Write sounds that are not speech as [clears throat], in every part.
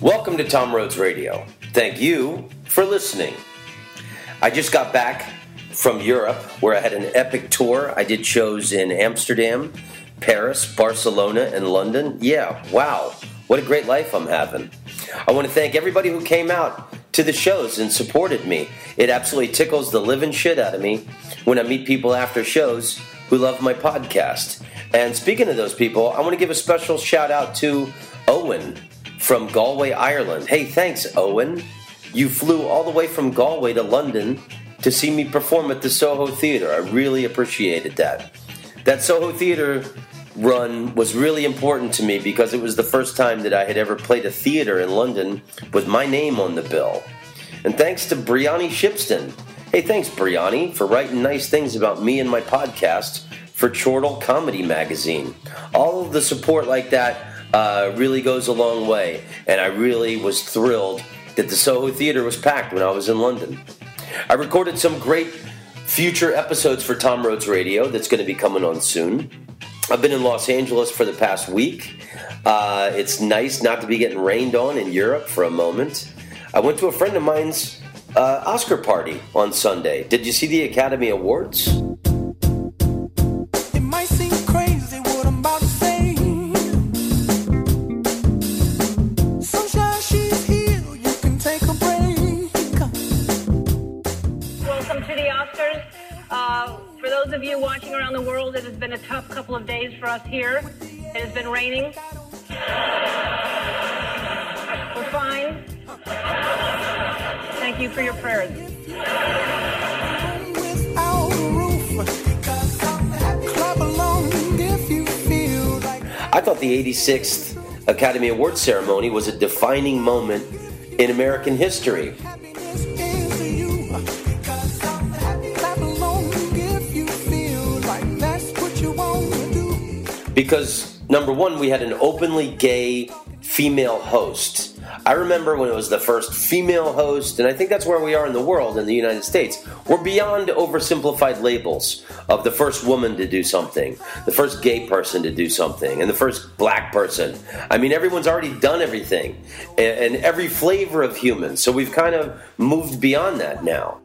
Welcome to Tom Rhodes Radio. Thank you for listening. I just got back from Europe where I had an epic tour. I did shows in Amsterdam, Paris, Barcelona, and London. Yeah, wow. What a great life I'm having. I want to thank everybody who came out to the shows and supported me. It absolutely tickles the living shit out of me when I meet people after shows who love my podcast. And speaking of those people, I want to give a special shout out to Owen from Galway, Ireland. Hey, thanks, Owen. You flew all the way from Galway to London to see me perform at the Soho Theatre. I really appreciated that. That Soho Theatre run was really important to me because it was the first time that I had ever played a theater in London with my name on the bill. And thanks to Briani Shipston. Hey, thanks, Briani, for writing nice things about me and my podcast for Chortle Comedy Magazine. All of the support like that uh, really goes a long way, and I really was thrilled that the Soho Theatre was packed when I was in London. I recorded some great future episodes for Tom Rhodes Radio that's going to be coming on soon. I've been in Los Angeles for the past week. Uh, it's nice not to be getting rained on in Europe for a moment. I went to a friend of mine's uh, Oscar party on Sunday. Did you see the Academy Awards? Those of you watching around the world, it has been a tough couple of days for us here. It has been raining. We're fine. Thank you for your prayers. I thought the 86th Academy Awards ceremony was a defining moment in American history. Because, number one, we had an openly gay female host. I remember when it was the first female host, and I think that's where we are in the world, in the United States. We're beyond oversimplified labels of the first woman to do something, the first gay person to do something, and the first black person. I mean, everyone's already done everything, and, every flavor of human. So we've kind of moved beyond that now.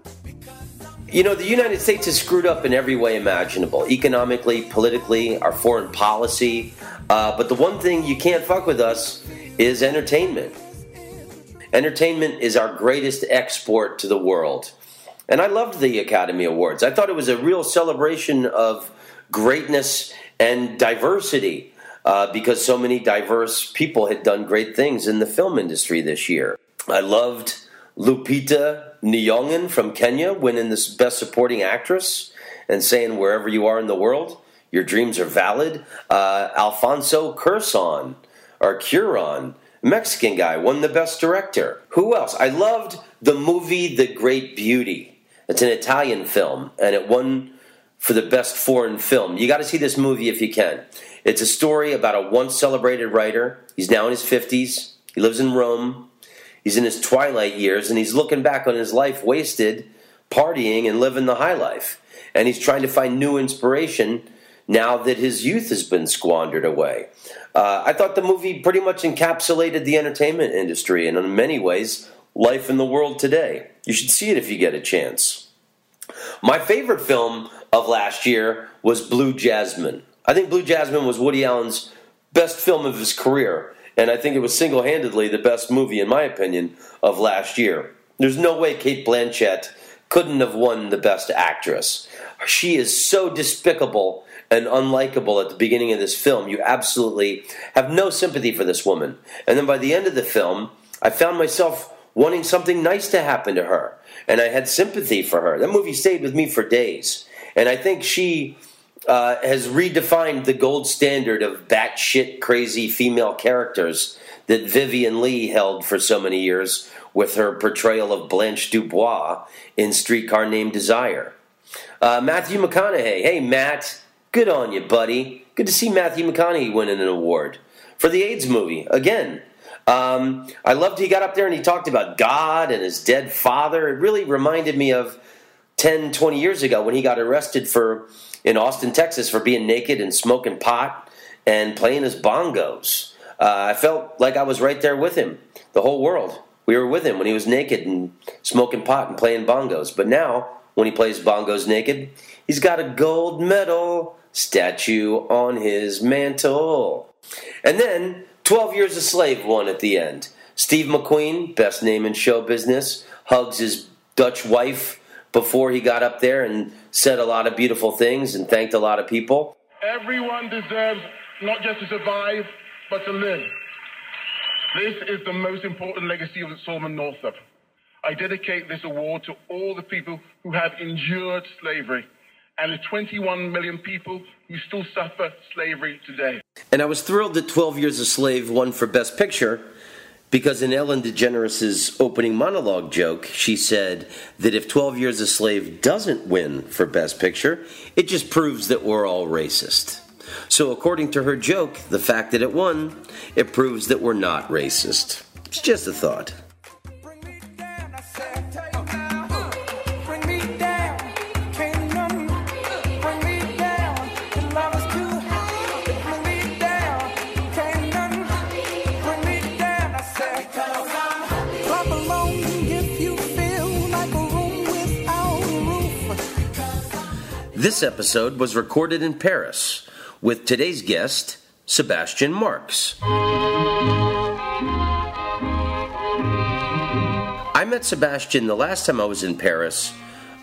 You know, the United States is screwed up in every way imaginable economically, politically, our foreign policy. Uh, but the one thing you can't fuck with us is entertainment. Entertainment is our greatest export to the world. And I loved the Academy Awards. I thought it was a real celebration of greatness and diversity uh, because so many diverse people had done great things in the film industry this year. I loved Lupita Nyong'o from Kenya winning this Best Supporting Actress and saying, wherever you are in the world, your dreams are valid. Uh, Alfonso Curzon, or Curon, Mexican guy, won the Best Director. Who else? I loved the movie The Great Beauty. It's an Italian film, and it won for the Best Foreign Film. You got to see this movie if you can. It's a story about a once celebrated writer. He's now in his 50s. He lives in Rome. He's in his twilight years, and he's looking back on his life wasted partying and living the high life. And he's trying to find new inspiration now that his youth has been squandered away. Uh, I thought the movie pretty much encapsulated the entertainment industry and, in many ways, life in the world today. You should see it if you get a chance. My favorite film of last year was Blue Jasmine. I think Blue Jasmine was Woody Allen's best film of his career, and I think it was single handedly the best movie, in my opinion, of last year. There's no way Cate Blanchett couldn't have won the best actress. She is so despicable and unlikable at the beginning of this film. You absolutely have no sympathy for this woman. And then by the end of the film, I found myself wanting something nice to happen to her. And I had sympathy for her. That movie stayed with me for days. And I think she uh, has redefined the gold standard of batshit crazy female characters that Vivien Leigh held for so many years with her portrayal of Blanche Dubois in Streetcar Named Desire. Uh, Matthew McConaughey. Hey, Matt. Good on you, buddy. Good to see Matthew McConaughey winning an award for the AIDS movie again. Um, I loved he got up there and he talked about God and his dead father. It really reminded me of 10, 20 years ago when he got arrested for in Austin, Texas, for being naked and smoking pot and playing his bongos. Uh, I felt like I was right there with him, the whole world. We were with him when he was naked and smoking pot and playing bongos. But now, when he plays bongos naked, he's got a gold medal statue on his mantle. And then, 12 Years a Slave won at the end. Steve McQueen, best name in show business, hugs his Dutch wife before he got up there and said a lot of beautiful things and thanked a lot of people. Everyone deserves not just to survive, but to live. This is the most important legacy of Solomon Northup. I dedicate this award to all the people who have endured slavery and the 21 million people who still suffer slavery today. And I was thrilled that 12 Years a Slave won for Best Picture because in Ellen DeGeneres' opening monologue joke, she said that if 12 Years a Slave doesn't win for Best Picture, it just proves that we're all racist. So, according to her joke, the fact that it won, it proves that we're not racist. It's just a thought. This episode was recorded in Paris with today's guest, Sebastian Marx. I met Sebastian the last time I was in Paris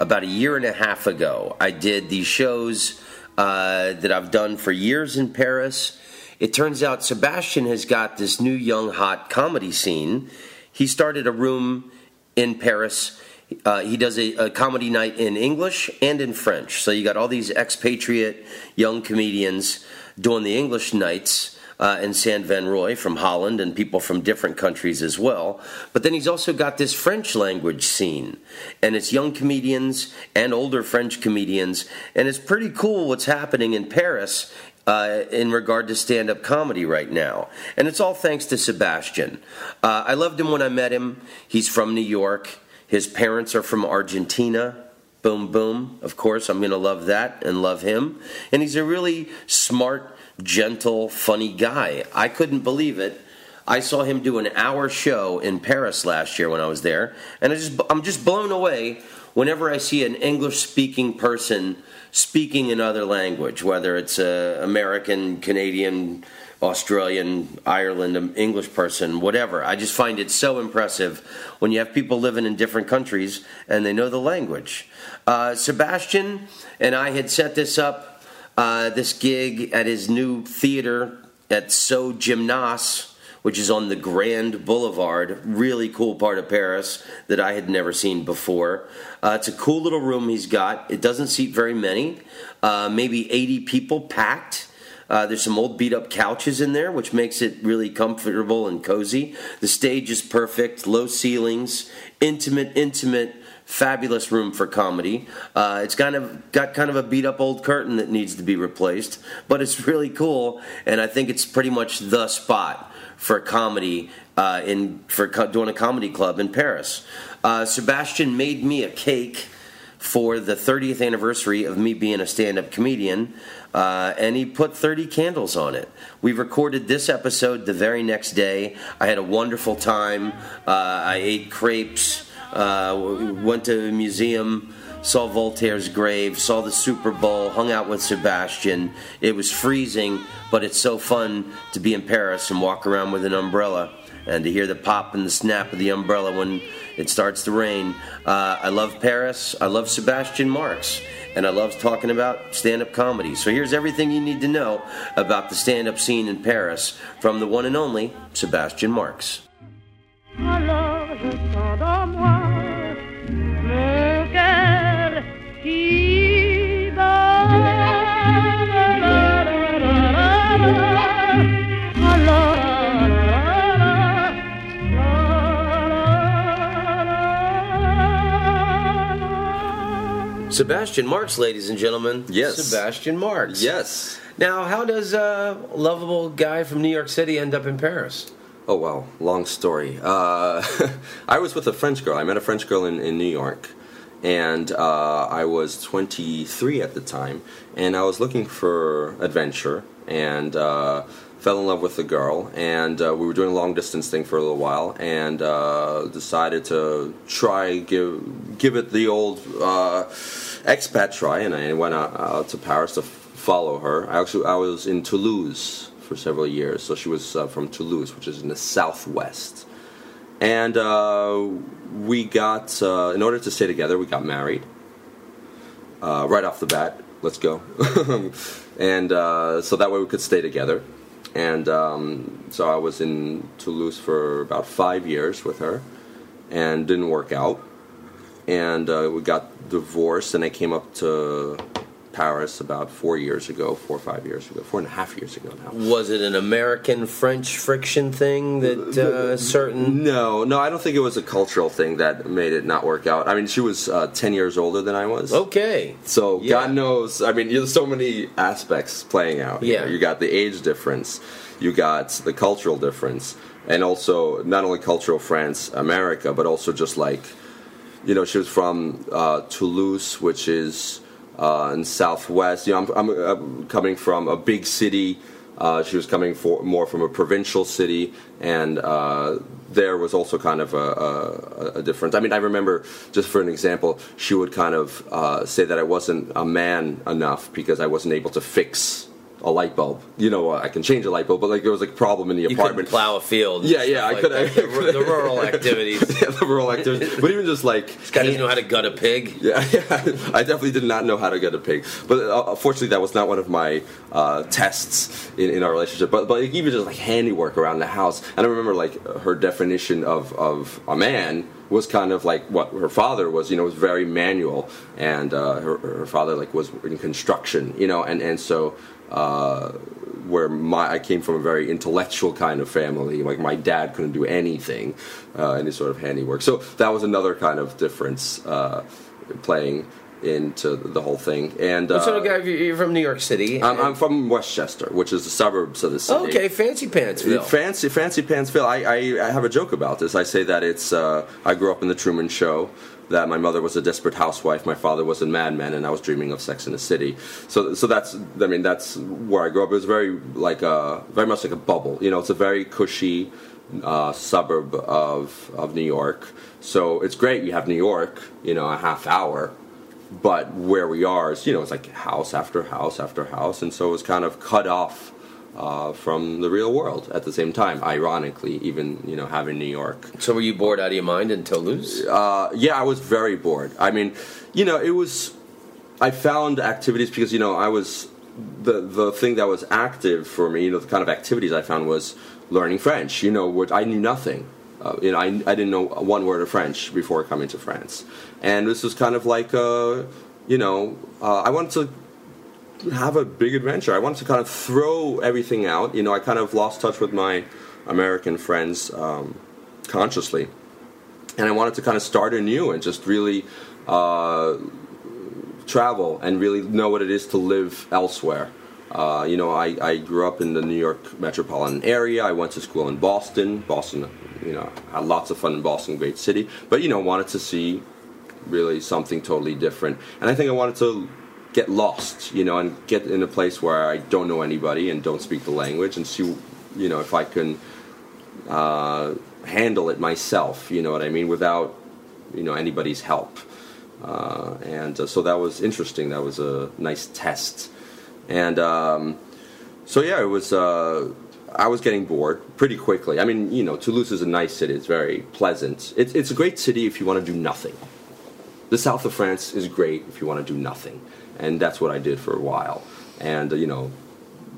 about a year and a half ago. I did these shows uh, that I've done for years in Paris. It turns out Sebastian has got this new young hot comedy scene. He started a room in Paris. Uh, he does a, a comedy night in English and in French. So you got all these expatriate young comedians doing the English nights uh, in Saint Van Roy from Holland and people from different countries as well. But then he's also got this French language scene, and it's young comedians and older French comedians, and it's pretty cool what's happening in Paris. Uh, in regard to stand up comedy right now. And it's all thanks to Sebastian. Uh, I loved him when I met him. He's from New York, his parents are from Argentina. Boom, boom. Of course, I'm going to love that and love him. And he's a really smart, gentle, funny guy. I couldn't believe it. I saw him do an hour show in Paris last year when I was there, and I just I'm just blown away whenever I see an English speaking person speaking another language, whether it's a American, Canadian, Australian, Ireland, English person, whatever. I just find it so impressive when you have people living in different countries and they know the language. Uh, Sebastian and I had set this up, uh, this gig at his new theater at So Gymnase which is on the Grand Boulevard, really cool part of Paris that I had never seen before. Uh, it's a cool little room he's got. It doesn't seat very many, uh, maybe 80 people packed. Uh, there's some old beat up couches in there, which makes it really comfortable and cozy. The stage is perfect, low ceilings, intimate, intimate fabulous room for comedy. Uh, it's kind of got kind of a beat up old curtain that needs to be replaced, but it's really cool, and I think it's pretty much the spot for comedy uh, in for co- doing a comedy club in Paris. Uh, Sebastian made me a cake for the 30th anniversary of me being a stand-up comedian, uh, and he put 30 candles on it. We recorded this episode the very next day. I had a wonderful time. Uh, I ate crepes. Uh, went to a museum saw Voltaire's grave, saw the Super Bowl, hung out with Sebastian. It was freezing, but it's so fun to be in Paris and walk around with an umbrella and to hear the pop and the snap of the umbrella when it starts to rain. Uh, I love Paris. I love Sebastian Marx. And I love talking about stand up comedy. So here's everything you need to know about the stand up scene in Paris from the one and only Sebastian Marx. Alors Sebastian Marx, ladies and gentlemen. Yes. Sebastian Marx. Yes. Now, how does a lovable guy from New York City end up in Paris? Oh well, long story. Uh, [laughs] I was with a French girl. I met a French girl in, in New York, and uh, I was 23 at the time, and I was looking for adventure. And uh, fell in love with the girl, and uh, we were doing a long distance thing for a little while, and uh, decided to try give give it the old uh, expat try, and I went out, out to Paris to f- follow her. I actually I was in Toulouse for several years, so she was uh, from Toulouse, which is in the southwest, and uh, we got uh, in order to stay together, we got married uh, right off the bat. Let's go. [laughs] and uh, so that way we could stay together. And um, so I was in Toulouse for about five years with her, and didn't work out. And uh, we got divorced, and I came up to Paris about four years ago, four or five years ago, four and a half years ago now. Was it an American French friction thing that uh, certain? No, no, I don't think it was a cultural thing that made it not work out. I mean, she was uh, ten years older than I was. Okay. So Yeah. God knows. I mean, there's so many aspects playing out. Yeah. you, you got the age difference, you got the cultural difference, and also not only cultural France, America, but also just like, you know, she was from uh, Toulouse, which is uh, in Southwest. You know, I'm, I'm, I'm coming from a big city. Uh, she was coming for, more from a provincial city, and uh, there was also kind of a, a, a difference. I mean, I remember, just for an example, she would kind of uh, say that I wasn't a man enough because I wasn't able to fix a light bulb. You know, I can change a light bulb, but like there was like a problem in the You apartment. plow a field. Yeah, yeah, I Like could- that. The, [laughs] [laughs] the rural activities. yeah, the rural activities. [laughs] But even just like This guy doesn't know how to gut a pig. Yeah, yeah, I definitely did not know how to get a pig. But uh, fortunately, that was not one of my uh, tests in, in our relationship. But but even just like handiwork around the house, and I remember like her definition of of a man was kind of like what her father was. You know, was very manual, and uh, her her father like was in construction. You know, and and so. Uh, where my I came from a very intellectual kind of family. Like my dad couldn't do anything, uh, any sort of handiwork. So that was another kind of difference uh, playing into the whole thing. And What sort uh, of guy? You're you're from New York City. I'm, I'm from Westchester, which is the suburbs of the city. okay, fancy pantsville. Fancy, fancy Pantsville. I, I, I have a joke about this. I say that it's. Uh, I grew up in the Truman Show. That my mother was a desperate housewife, my father was a madman, and I was dreaming of Sex in the City. So, so that's. I mean, that's where I grew up. It was very like a, very much like a bubble. You know, it's a very cushy uh, suburb of of New York. So it's great. You have New York. You know, a half hour but where we are is you know it's like house after house after house and so it was kind of cut off uh, from the real world at the same time ironically even you know having new york. So were you bored out of your mind in Toulouse? uh, yeah i was very bored. I mean you know it was i found activities because you know i was the the thing that was active for me you know the kind of activities i found was learning french. You know what i knew nothing. Uh, you know, I, I didn't know one word of French before coming to France, and this was kind of like, uh, you know, uh, I wanted to have a big adventure. I wanted to kind of throw everything out. You know, I kind of lost touch with my American friends um, consciously, and I wanted to kind of start anew and just really uh, travel and really know what it is to live elsewhere. Uh, you know, I, I grew up in the New York metropolitan area. I went to school in Boston. Boston, you know, had lots of fun in Boston, great city. But, you know, wanted to see really something totally different. And I think I wanted to get lost, you know, and get in a place where I don't know anybody and don't speak the language and see, you know, if I can uh, handle it myself, you know what I mean, without, you know, anybody's help. Uh, and uh, so that was interesting. That was a nice test. And um, so, yeah, it was. Uh, I was getting bored pretty quickly. I mean, you know, Toulouse is a nice city. It's very pleasant. It's, it's a great city if you want to do nothing. The south of France is great if you want to do nothing. And that's what I did for a while. And, uh, you know,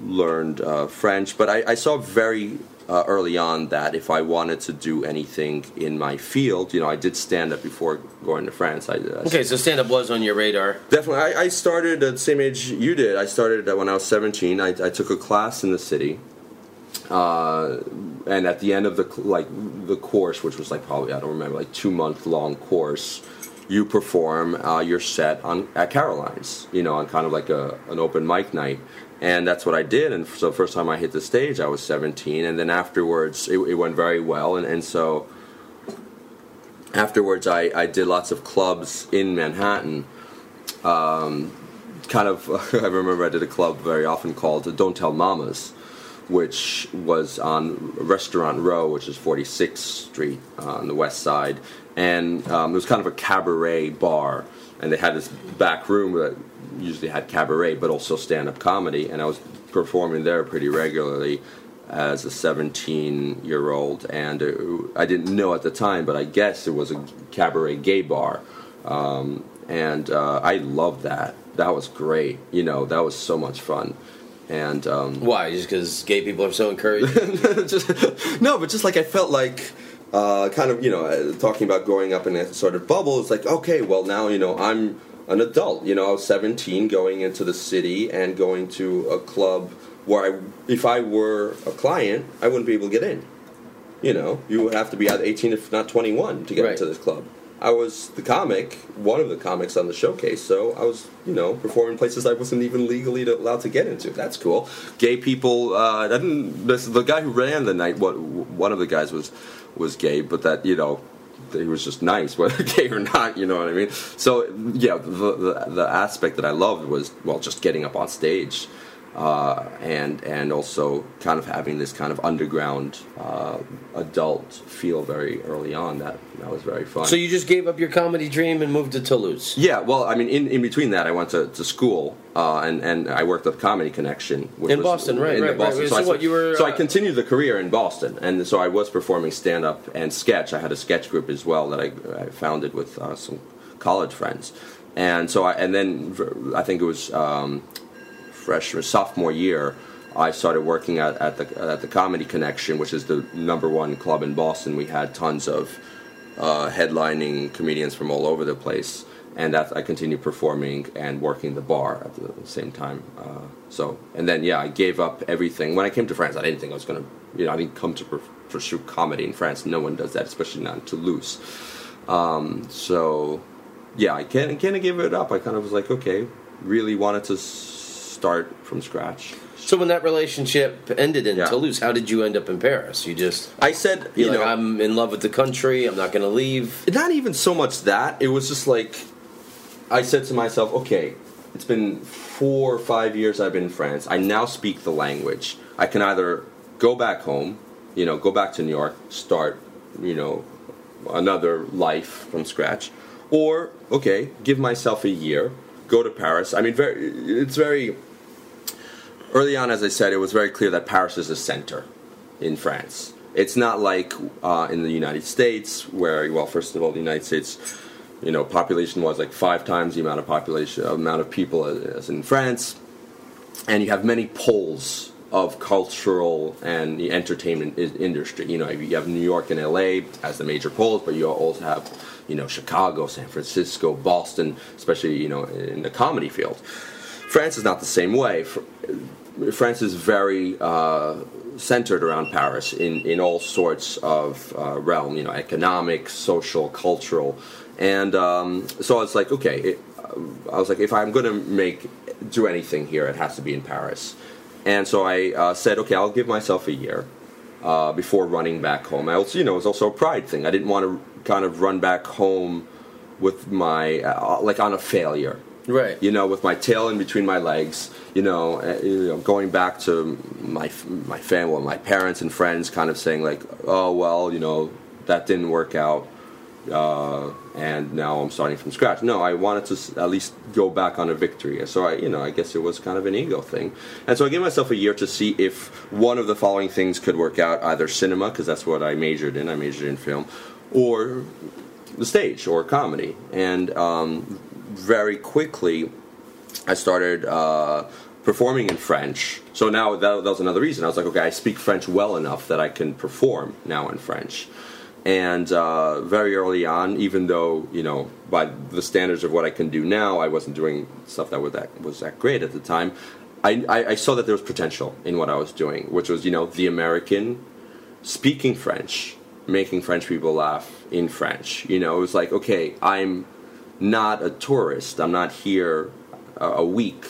learned uh, French. But I, I saw very uh, early on that if I wanted to do anything in my field, you know, I did stand up before going to France. I, I Okay, so stand up was on your radar. Definitely. I, I started at the same age you did. I started uh, when I was 17. I, I took a class in the city. Uh, and at the end of the like the course, which was like probably I don't remember like two month long course, you perform uh, your set on at Caroline's. You know, on kind of like a an open mic night, and that's what I did. And so first time I hit the stage, I was 17, and then afterwards it, it went very well, and and so afterwards I, I did lots of clubs in Manhattan. Um, kind of, [laughs] I remember I did a club very often called Don't Tell Mamas, which was on Restaurant Row, which is 46th Street uh, on the west side, and um, it was kind of a cabaret bar, and they had this back room that usually had cabaret, but also stand-up comedy, and I was performing there pretty regularly as a 17 year old and uh, i didn't know at the time but i guess it was a cabaret gay bar um, and uh, i loved that that was great you know that was so much fun and um, Why? Just because gay people are so encouraged? [laughs] just no, but just like I felt like. Uh, kind of, you know, uh, talking about growing up in a sort of bubble. It's like, okay, well now, you know, I'm an adult. You know, I was 17, going into the city and going to a club where I, if I were a client, I wouldn't be able to get in. You know, you would have to be either 18 if not 21 to get Right. into this club. I was the comic, one of the comics on the showcase, so I was, you know, performing places I wasn't even legally to, allowed to get into. That's cool. Gay people. Uh. This, the guy who ran the night, what one of the guys was was gay, but that you know he was just nice, [laughs] whether gay or not. You know what I mean? So yeah, the the, the aspect that I loved was well, just getting up on stage, uh, and and also kind of having this kind of underground uh, adult feel very early on. That that was very fun. so you just gave up your comedy dream and moved to Toulouse? Yeah, well, I mean, in, in between that, I went to, to school uh, and and I worked at Comedy Connection which In was Boston, right, in right, Boston. right. So, So I, what, you were, so I uh, continued the career in Boston, and so I was performing stand up and sketch. I had a sketch group as well that I, I founded with uh, some college friends, and so I and then I think it was um, freshman sophomore year. I started working at, at the at the Comedy Connection, which is the number one club in Boston. We had tons of uh, headlining comedians from all over the place, and that I continued performing and working the bar at the same time. Uh, so, and then yeah, I gave up everything. When I came to France, I didn't think I was gonna, you know, I didn't come to per- pursue comedy in France. No one does that, especially not in Toulouse. Um, so, yeah, I kind of give it up. I kind of was like, okay, really wanted to s- start from scratch. So when that relationship ended in Yeah. Toulouse, how did you end up in Paris? You just I said, you like, know, I'm in love with the country. I'm not going to leave. not even so much that it was just like i said to myself okay it's been four or five years i've been in france i now speak the language i can either go back home you know go back to new york start you know another life from scratch or okay give myself a year go to paris i mean very it's very early on as i said it was very clear that paris is a center in France. It's not like uh, in the United States, where well, first of all, the United States, you know, population was like five times the amount of population, amount of people as, as in France, and you have many poles of cultural and the entertainment industry. You know, you have New York and LA as the major poles, but you also have, you know, Chicago, San Francisco, Boston, especially you know in the comedy field. France is not the same way. Fr- France is very uh, centered around Paris in, in all sorts of uh, realm, you know, economic, social, cultural, and um, so I was like, okay, it, I was like, if I'm going to make do anything here, it has to be in Paris, and so I uh, said, okay, I'll give myself a year uh, before running back home. I also, you know, it was also a pride thing. I didn't want to kind of run back home with my uh, like on a failure Right. you know, with my tail in between my legs, you know, uh, going back to my my family, my parents and friends, kind of saying like, oh well, you know, that didn't work out, uh, and now I'm starting from scratch. No, I wanted to at least go back on a victory. So I, you know, I guess it was kind of an ego thing, and so I gave myself a year to see if one of the following things could work out: either cinema, because that's what I majored in. I majored in film, or the stage or comedy, and um, very quickly I started uh, performing in French. So now that, that was another reason. I was like, okay, I speak French well enough that I can perform now in French. And uh, very early on, even though you know by the standards of what I can do now, I wasn't doing stuff that was that was that great at the time. I, I, I saw that there was potential in what I was doing, which was you know the American speaking French, making French people laugh in French. You know, it was like, okay, I'm not a tourist. I'm not here a, a week.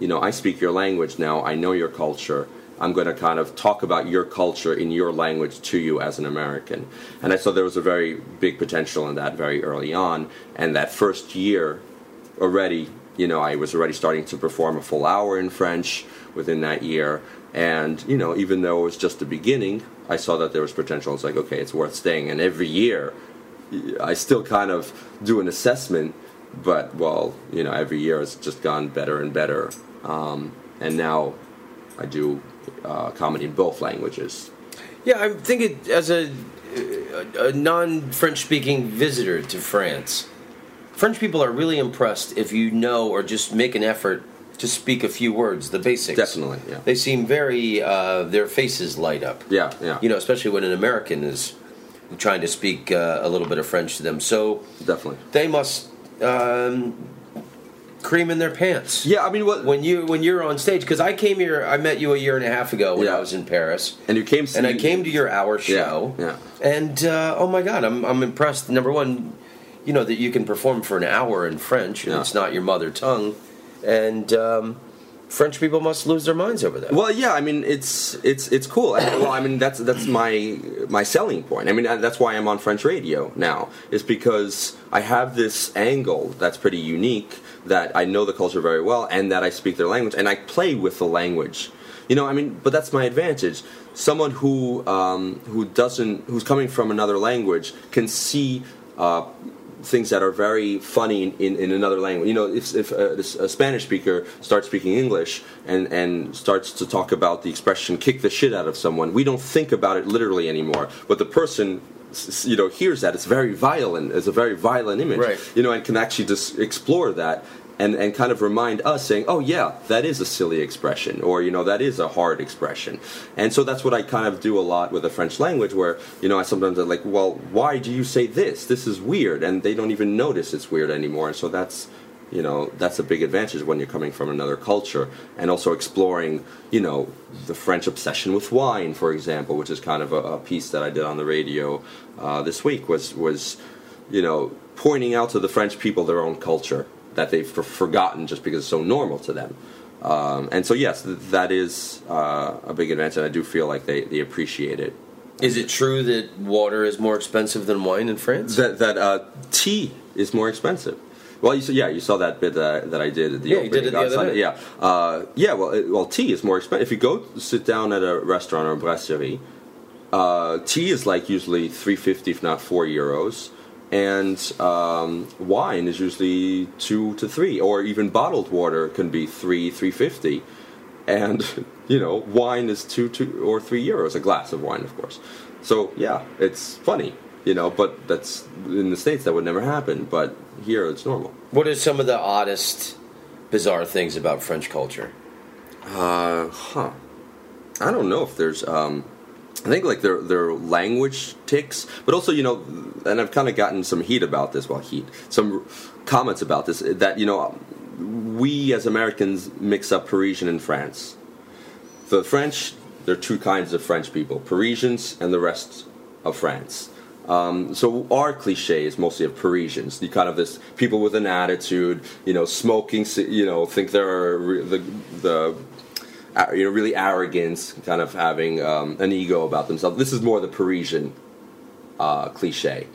You know, I speak your language now. I know your culture. I'm going to kind of talk about your culture in your language to you as an American. And I saw there was a very big potential in that very early on. And that first year, already, you know, I was already starting to perform a full hour in French within that year. And you know, even though it was just the beginning, I saw that there was potential. It's like, okay, it's worth staying. And every year, I still kind of do an assessment, but well, you know, every year it's just gone better and better. Um, and now I do uh, comedy in both languages. Yeah, I'm thinking as a, a non-French speaking visitor to France, French people are really impressed if you know or just make an effort to speak a few words, the basics. Definitely, yeah. They seem very, uh, their faces light up. Yeah, yeah. You know, especially when an American is trying to speak uh, a little bit of French to them. So Definitely. they must um, cream in their pants. Yeah, I mean, what When you when you're on stage, because I came here, I met you a year and a half ago when Yeah. I was in Paris, and you came, and I came to your hour show. yeah. And uh, oh my God, I'm I'm impressed. Number one, you know that you can perform for an hour in French, and Yeah. it's not your mother tongue, and um, French people must lose their minds over that. Well, yeah, I mean, it's it's it's cool. I mean, well, I mean, that's that's my my selling point. I mean, uh, that's why I'm on French radio now. Is because I have this angle that's pretty unique. That I know the culture very well, and that I speak their language, and I play with the language. You know, I mean, but that's my advantage. Someone who um, who doesn't, who's coming from another language, can see. Uh, things that are very funny in, in, in another language. You know, if, if uh, a, a Spanish speaker starts speaking English and, and starts to talk about the expression kick the shit out of someone, we don't think about it literally anymore. But the person, you know, hears that. It's very violent. It's a very violent image. Right. You know, and can actually just explore that. And, and kind of remind us saying, oh yeah, that is a silly expression, or you know that is a hard expression, and so that's what I kind of do a lot with the French language, where you know I sometimes are like, well, why do you say this? This is weird, and they don't even notice it's weird anymore. And so that's you know that's a big advantage when you're coming from another culture, and also exploring you know the French obsession with wine, for example, which is kind of a, a piece that I did on the radio uh, this week was was you know pointing out to the French people their own culture that they've for- forgotten just because it's so normal to them. Um, and so, yes, th- that is uh, a big advantage, and I do feel like they, they appreciate it. Is it true that water is more expensive than wine in France? That that uh, tea is more expensive. Well, you saw, yeah, you saw that bit that, that I did at the Yeah, you opening did it the on other Sunday. night. Yeah, uh, yeah. Well, it, well, tea is more expensive. If you go sit down at a restaurant or a brasserie, uh, tea is like usually three fifty, if not four euros, and um, wine is usually two to three, or even bottled water can be three, three fifty, and [laughs] you know, wine is two, two or three euros a glass of wine, of course. So yeah, it's funny, you know, but that's in the states that would never happen, but here it's normal. What are some of the oddest, bizarre things about French culture? Uh, huh. I don't know if there's. Um, I think like their their language ticks, but also you know, and I've kind of gotten some heat about this. Well, heat, some comments about this that you know, we as Americans mix up Parisian and France. The French, there are two kinds of French people: Parisians and the rest of France. Um, so our cliche is mostly of Parisians. You kind of this people with an attitude, you know, smoking, you know, think they're the the you know really arrogance, kind of having um, an ego about themselves. This is more the Parisian uh, cliche.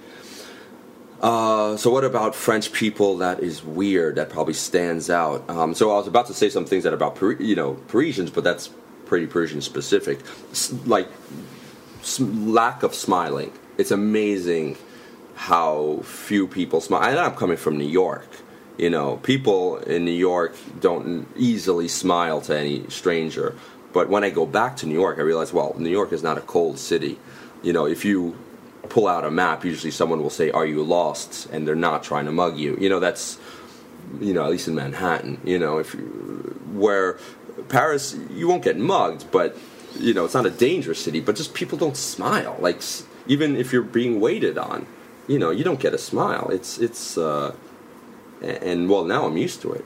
Uh, so what about French people that is weird that probably stands out? Um, so I was about to say some things that about you know Parisians, but that's pretty Parisian specific. S- like s- lack of smiling. It's amazing how few people smile. And I'm coming from New York. You know, people in New York don't easily smile to any stranger. But when I go back to New York, I realize, well, New York is not a cold city. You know, if you pull out a map, usually someone will say, "Are you lost?" and they're not trying to mug you. You know, that's you know, at least in Manhattan, you know, if you, where Paris, you won't get mugged, but you know, it's not a dangerous city. But just people don't smile. Like even if you're being waited on, you know, you don't get a smile. It's it's uh, a- and well, now I'm used to it.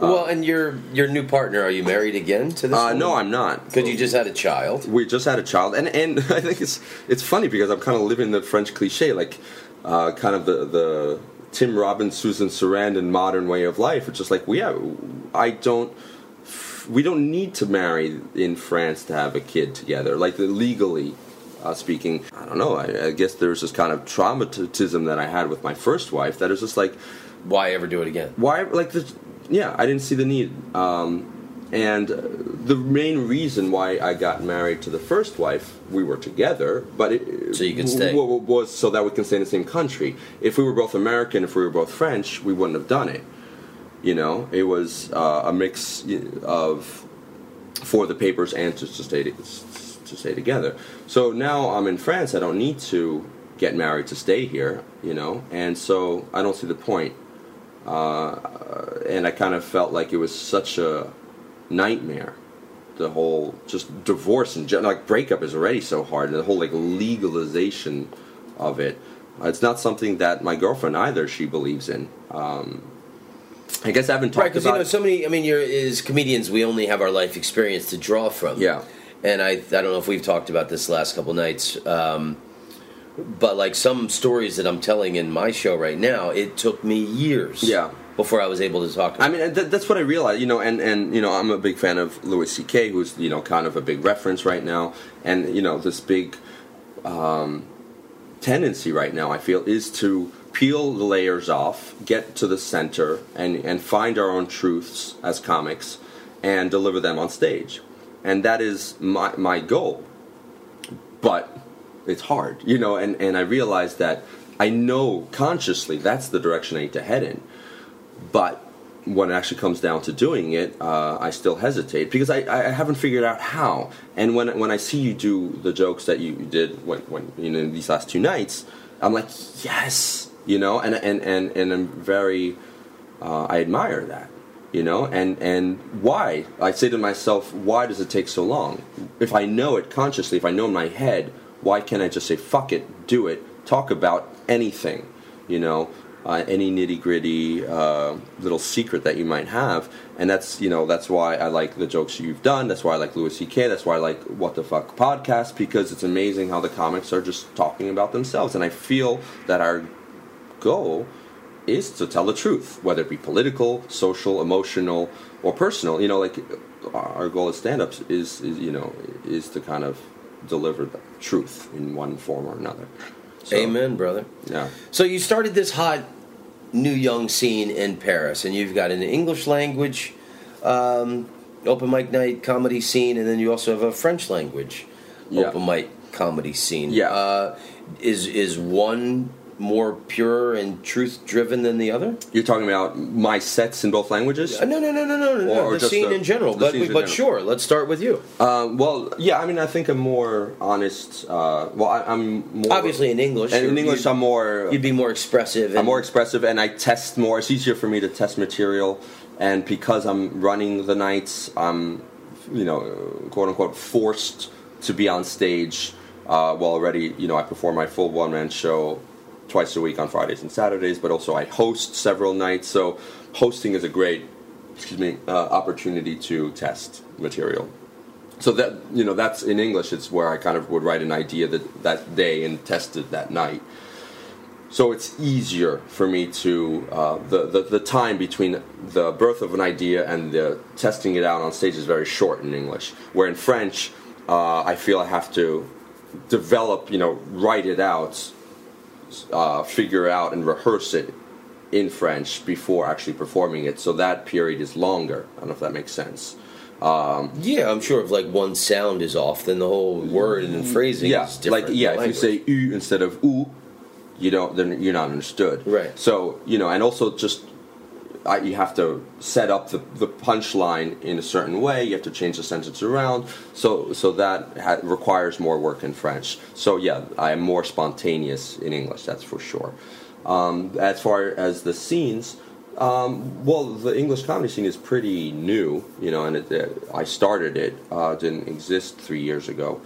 well, and your your new partner, are you married again to this? Uh, no, I'm not. Because you just had a child. we just had a child, and and [laughs] I think it's it's funny because I'm kind of living the French cliche, like uh, kind of the the Tim Robbins, Susan Sarandon modern way of life. It's just like we have. I don't. We don't need to marry in France to have a kid together, like legally uh, speaking. I don't know. I, I guess there's this kind of traumatism that I had with my first wife that is just like Why ever do it again? why like the yeah i didn't see the need um and the main reason why I got married to the first wife, we were together, but it, So you could stay. w- w- was so that we can stay in the same country. If we were both American, if we were both French, we wouldn't have done it. You know, it was uh, a mix of for the papers and to, to stay to, to stay together. So now I'm in France. I don't need to get married to stay here. You know, and so I don't see the point. Uh, and I kind of felt like it was such a nightmare. The whole just divorce and like breakup is already so hard, the whole like legalization of it. Uh, It's not something that my girlfriend either she believes in. Um, I guess I haven't talked about. Right, because you know, so many. I mean, you're as comedians, we only have our life experience to draw from. Yeah. and I, I don't know if we've talked about this last couple nights, um, but like some stories that I'm telling in my show right now, it took me years. Yeah. before I was able to talk. I mean, th- that's what I realized, you know, and, and you know, I'm a big fan of Louis C.K., who's you know kind of a big reference right now, and you know, this big um, tendency right now, I feel, is to peel the layers off, get to the center, and and find our own truths as comics, and deliver them on stage, and that is my my goal. But it's hard, you know, and and I realized that I know consciously that's the direction I need to head in but when it actually comes down to doing it, uh, I still hesitate because I, I haven't figured out how. And when when I see you do the jokes that you did when, when you know these last two nights, I'm like, yes, you know, and and and and I'm very, uh, I admire that, you know, and and why I say to myself, why does it take so long? If I know it consciously, if I know in my head, why can't I just say fuck it, do it, talk about anything, you know? uh, any nitty gritty uh, little secret that you might have, and that's you know that's why I like the jokes you've done. That's why I like Louis C.K. That's why I like What the Fuck podcast because it's amazing how the comics are just talking about themselves, and I feel that our goal is to tell the truth, whether it be political, social, emotional, or personal. You know, like our goal as stand-ups is, is you know is to kind of deliver the truth in one form or another. So, Amen, brother. Yeah. So you started this hot new young scene in Paris, and you've got an English language um, open mic night comedy scene, and then you also have a French language Yeah. open mic comedy scene. Yeah. Uh, is is one more pure and truth driven than the other? You're talking about my sets in both languges? Uh, no, no, no, no, no, no. Or- or the scene the- in general. But in but general. sure, let's start with you. Um, well, yeah, I mean, I think I'm more honest. Uh, well, I, I'm more Obviously, in English, and in English, I'm more. You'd be more expressive. And, I'm more expressive, and I test more. It's easier for me to test material, and because I'm running the nights, I'm, you know, quote unquote, forced to be on stage. Uh, well, already, you know, I perform my full one man show twice a week on Fridays and Saturdays, but also I host several nights. So, hosting is a great, excuse me, uh, opportunity to test material. So that you know, that's in English. It's where I kind of would write an idea that that day and test it that night. So it's easier for me to uh, the, the the time between the birth of an idea and the testing it out on stage is very short in English. Where in French, uh, I feel I have to develop, you know, write it out, uh, figure out and rehearse it in French before actually performing it. So that period is longer. I don't know if that makes sense. Um, Yeah, I'm sure if like one sound is off, then the whole word and phrasing yeah, is different. like yeah, if you say u instead of u, you don't then you're not understood. Right. So you know, and also just I, you have to set up the, the punchline in a certain way. You have to change the sentence around. So so that ha- requires more work in French. So yeah, I am more spontaneous in English. That's for sure. Um, as far as the scenes. Um, well, the English comedy scene is pretty new, you know, and it, it, I started it. Uh, didn't exist three years ago,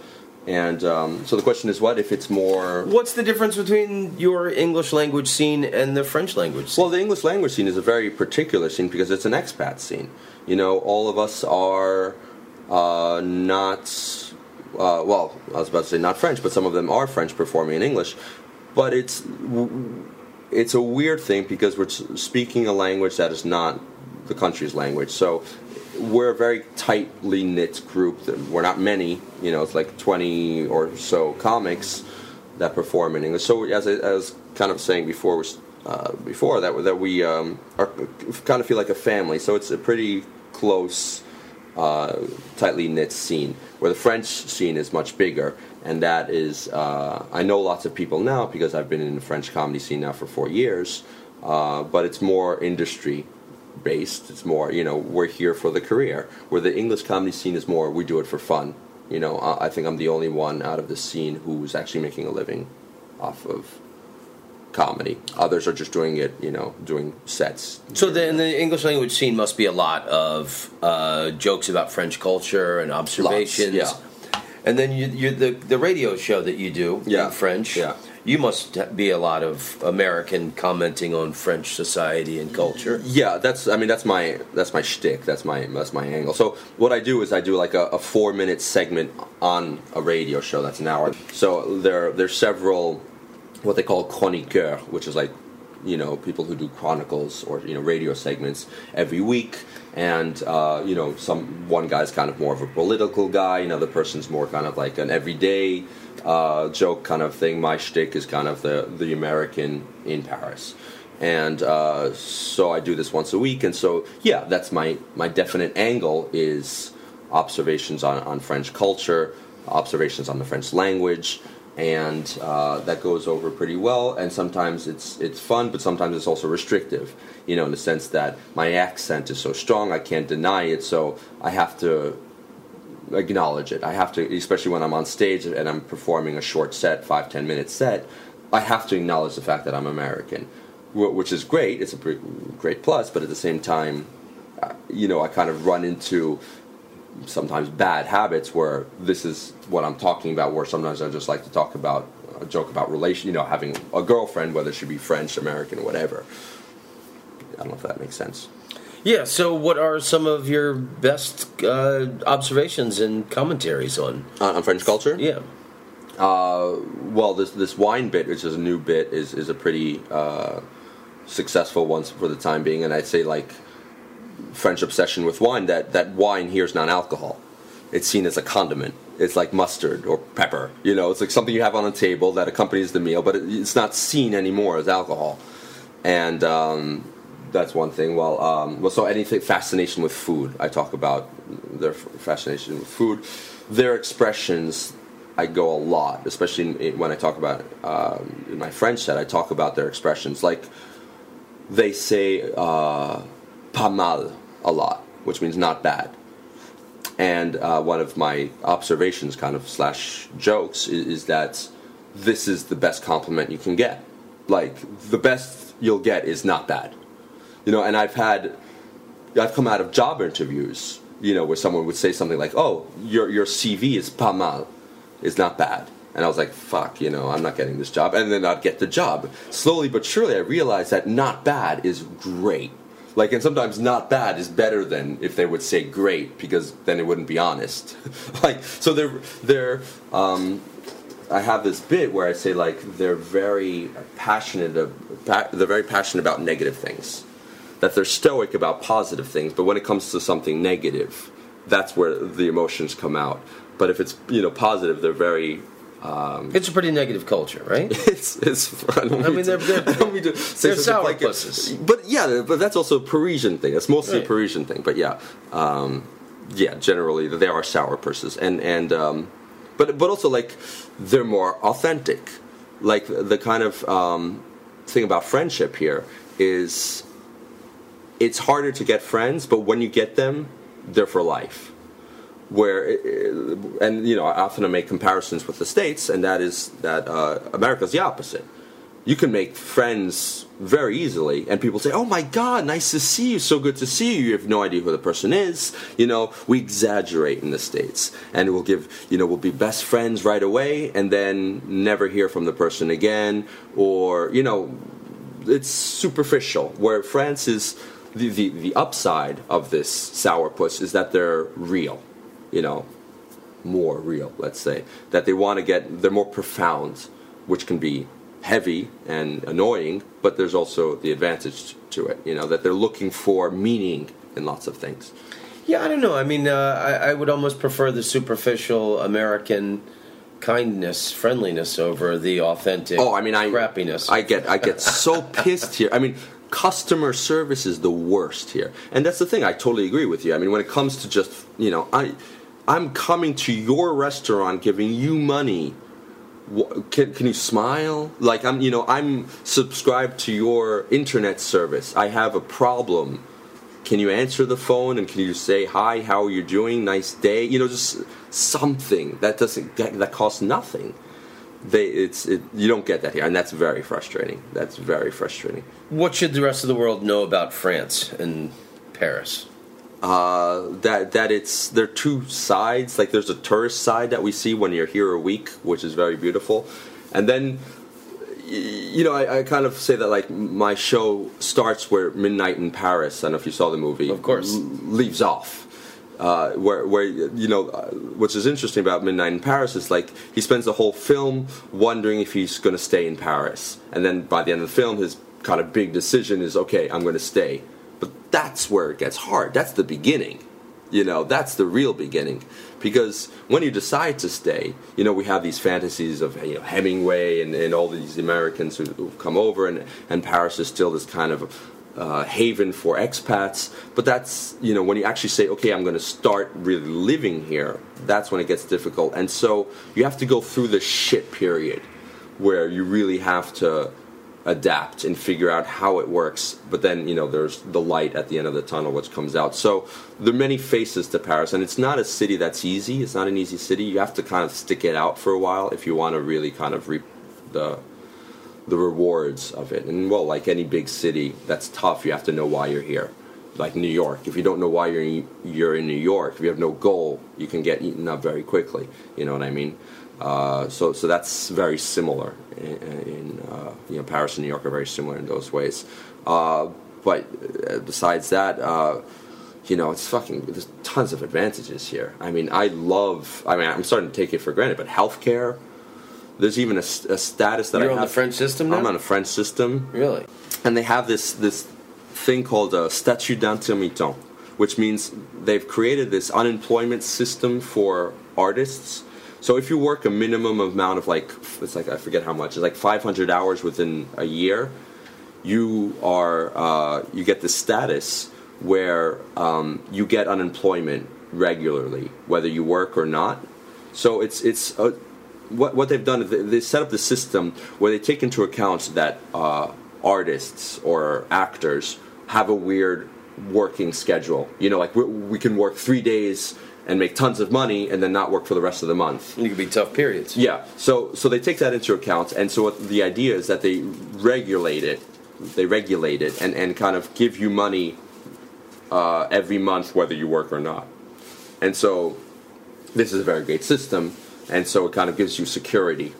and um, so the question is, what if it's more? What's the difference between your English language scene and the French language scene? Well, the English language scene is a very particular scene because it's an expat scene. You know, all of us are uh, not. Uh, well, I was about to say not French, but some of them are French performing in English. But it's it's a weird thing because we're speaking a language that is not the country's language. So we're a very tightly knit group. We're not many. You know, it's like twenty or so comics that perform in English. So as I, as was kind of saying before, uh, before that that we um, are kind of feel like a family. So it's a pretty close uh, tightly knit scene, where the French scene is much bigger, and that is uh, I know lots of people now because I've been in the French comedy scene now for four years, uh, but it's more industry based. It's more you know we're here for the career. Where the English comedy scene is more we do it for fun. You know, I I think I'm the only one out of the scene who's actually making a living off of comedy. Others are just doing it, you know, doing sets. So the, the English language scene must be a lot of uh, jokes about French culture and observations. yeah. And then you, you the the radio show that you do Yeah. in French. Yeah. You must be a lot of American commenting on French society and culture. Yeah, that's. I mean, that's my that's my shtick. That's my that's my angle. So what I do is I do like a, a four minute segment on a radio show that's an hour. So there there's several what they call chroniqueurs, which is like you know people who do chronicles or you know radio segments every week. And uh, you know, some one guy's kind of more of a political guy. Another person's more kind of like an everyday uh, joke kind of thing. My shtick is kind of the the American in Paris and uh, so I do this once a week. And so, yeah, that's my my definite angle is observations on, on French culture, observations on the French language, and uh, that goes over pretty well. And sometimes it's it's fun, but sometimes it's also restrictive. You know, in the sense that my accent is so strong, I can't deny it. So I have to acknowledge it. I have to, especially when I'm on stage and I'm performing a short set, five ten minute set. I have to acknowledge the fact that I'm American, which is great. It's a great plus, but at the same time, uh, you know, I kind of run into sometimes bad habits where this is what I'm talking about. Where sometimes I just like to talk about a joke about relation, you know, having a girlfriend, whether she be French, American, whatever. I don't know if that makes sense. Yeah. So, what are some of your best uh, observations and commentaries on? On, on French culture, Yeah. Uh, well, this this wine bit, which is a new bit, is is a pretty uh, successful one for the time being, and I'd say like French obsession with wine. That that wine here is non-alcohol. It's seen as a condiment. It's like mustard or pepper. You know, it's like something you have on a table that accompanies the meal, but it, it's not seen anymore as alcohol. And um, that's one thing. Well, um, well, so anything fascination with food. I talk about their fascination with food, their expressions. I go a lot, especially when I talk about um, in my French set. I talk about their expressions, like they say uh, "pas mal" a lot, which means not bad. And uh, one of my observations, kind of slash jokes, is, is that this is the best compliment you can get. Like the best you'll get is not bad, you know. And I've had, I've come out of job interviews, you know, where someone would say something like, "Oh, your your CV is pas mal, is not bad." And I was like, fuck, you know, I'm not getting this job. And then I'd get the job. Slowly but surely, I realized that not bad is great. Like, and sometimes not bad is better than if they would say great, because then it wouldn't be honest. [laughs] like, so they're, they're, um, I have this bit where I say, like, they're very passionate, of, they're very passionate about negative things. That they're stoic about positive things, but when it comes to something negative, that's where the emotions come out. But if it's, you know, positive, they're very It's a pretty negative culture, right? [laughs] it's it's. I, don't I mean they're- they're- [laughs] I don't mean to say they're something like it. sourpusses. But yeah, but that's also a Parisian thing. That's mostly Right. a Parisian thing. But yeah, um, yeah. Generally, they are sour sourpusses, and and um, but but also like they're more authentic. Like the kind of um, thing about friendship here is it's harder to get friends, but when you get them, they're for life where and you know I often make comparisons with the states, and that is that uh, America's the opposite. You can make friends very easily, and people say, "Oh my God, nice to see you! So good to see you." You have no idea who the person is. You know, we exaggerate in the states, and we'll give you know we'll be best friends right away, and then never hear from the person again, or you know, it's superficial. Where France is. The, the, the upside of this sourpuss is that they're real you know, more real, let's say. That they want to get, they're more profound, which can be heavy and annoying, but there's also the advantage to it, you know, that they're looking for meaning in lots of things. Yeah, I don't know. I mean, uh, I, I would almost prefer the superficial American kindness, friendliness over the authentic. Oh, I mean, I crappiness. I get I get so [laughs] pissed here. I mean, customer service is the worst here, and that's the thing. I totally agree with you. I mean, when it comes to just you know, I I'm coming to your restaurant, giving you money. Can, can you smile? Like I'm, you know, I'm subscribed to your internet service. I have a problem. Can you answer the phone and can you say hi? How are you doing? Nice day. You know, just something that doesn't that, that costs nothing. They, it's it, you don't get that here, and that's very frustrating. That's very frustrating. What should the rest of the world know about France and Paris? uh, that that it's there are two sides. Like there's a tourist side that we see when you're here a week, which is very beautiful, and then you know I, I kind of say that like my show starts where Midnight in Paris. I don't know if you saw the movie. Of course. leaves off. Uh, where, where you know, uh, which is interesting about Midnight in Paris is like he spends the whole film wondering if he's going to stay in Paris, and then by the end of the film, his kind of big decision is, okay, I'm going to stay. But that's where it gets hard. That's the beginning. You know, that's the real beginning. Because when you decide to stay, you know, we have these fantasies of you know, Hemingway and, and all these Americans who, who've come over, and, and Paris is still this kind of uh, haven for expats. But that's, you know, when you actually say, okay, I'm going to start really living here, that's when it gets difficult. And so you have to go through the shit period where you really have to adapt and figure out how it works. But then, you know, there's the light at the end of the tunnel which comes out. So there are many faces to Paris, and it's not a city that's easy. It's not an easy city. You have to kind of stick it out for a while if you want to really kind of reap the the rewards of it. And well, like any big city, that's tough. You have to know why you're here. Like New York, if you don't know why you're in, you're in New York, if you have no goal, you can get eaten up very quickly. You know what I mean? Uh, so, so that's very similar. In, in uh, you know, Paris and New York are very similar in those ways. Uh, but uh, besides that, uh, you know, it's fucking. There's tons of advantages here. I mean, I love. I mean, I'm starting to take it for granted, but healthcare. There's even a status that I You're I on have. the French system now? I'm on a French system Really? and they have this this thing called a statut d'intermittent, which means they've created this unemployment system for artists. So if you work a minimum amount of like it's like I forget how much it's like 500 hours within a year, you are uh, you get this status where um, you get unemployment regularly, whether you work or not. So it's it's uh, what what they've done is they, they set up the system where they take into account that uh, artists or actors have a weird working schedule. You know, like we, we can work three days and make tons of money and then not work for the rest of the month. You could be tough periods. Yeah. So so they take that into account, and so what the idea is that they regulate it, they regulate it, and and kind of give you money uh, every month whether you work or not. And so this is a very great system, and so it kind of gives you security,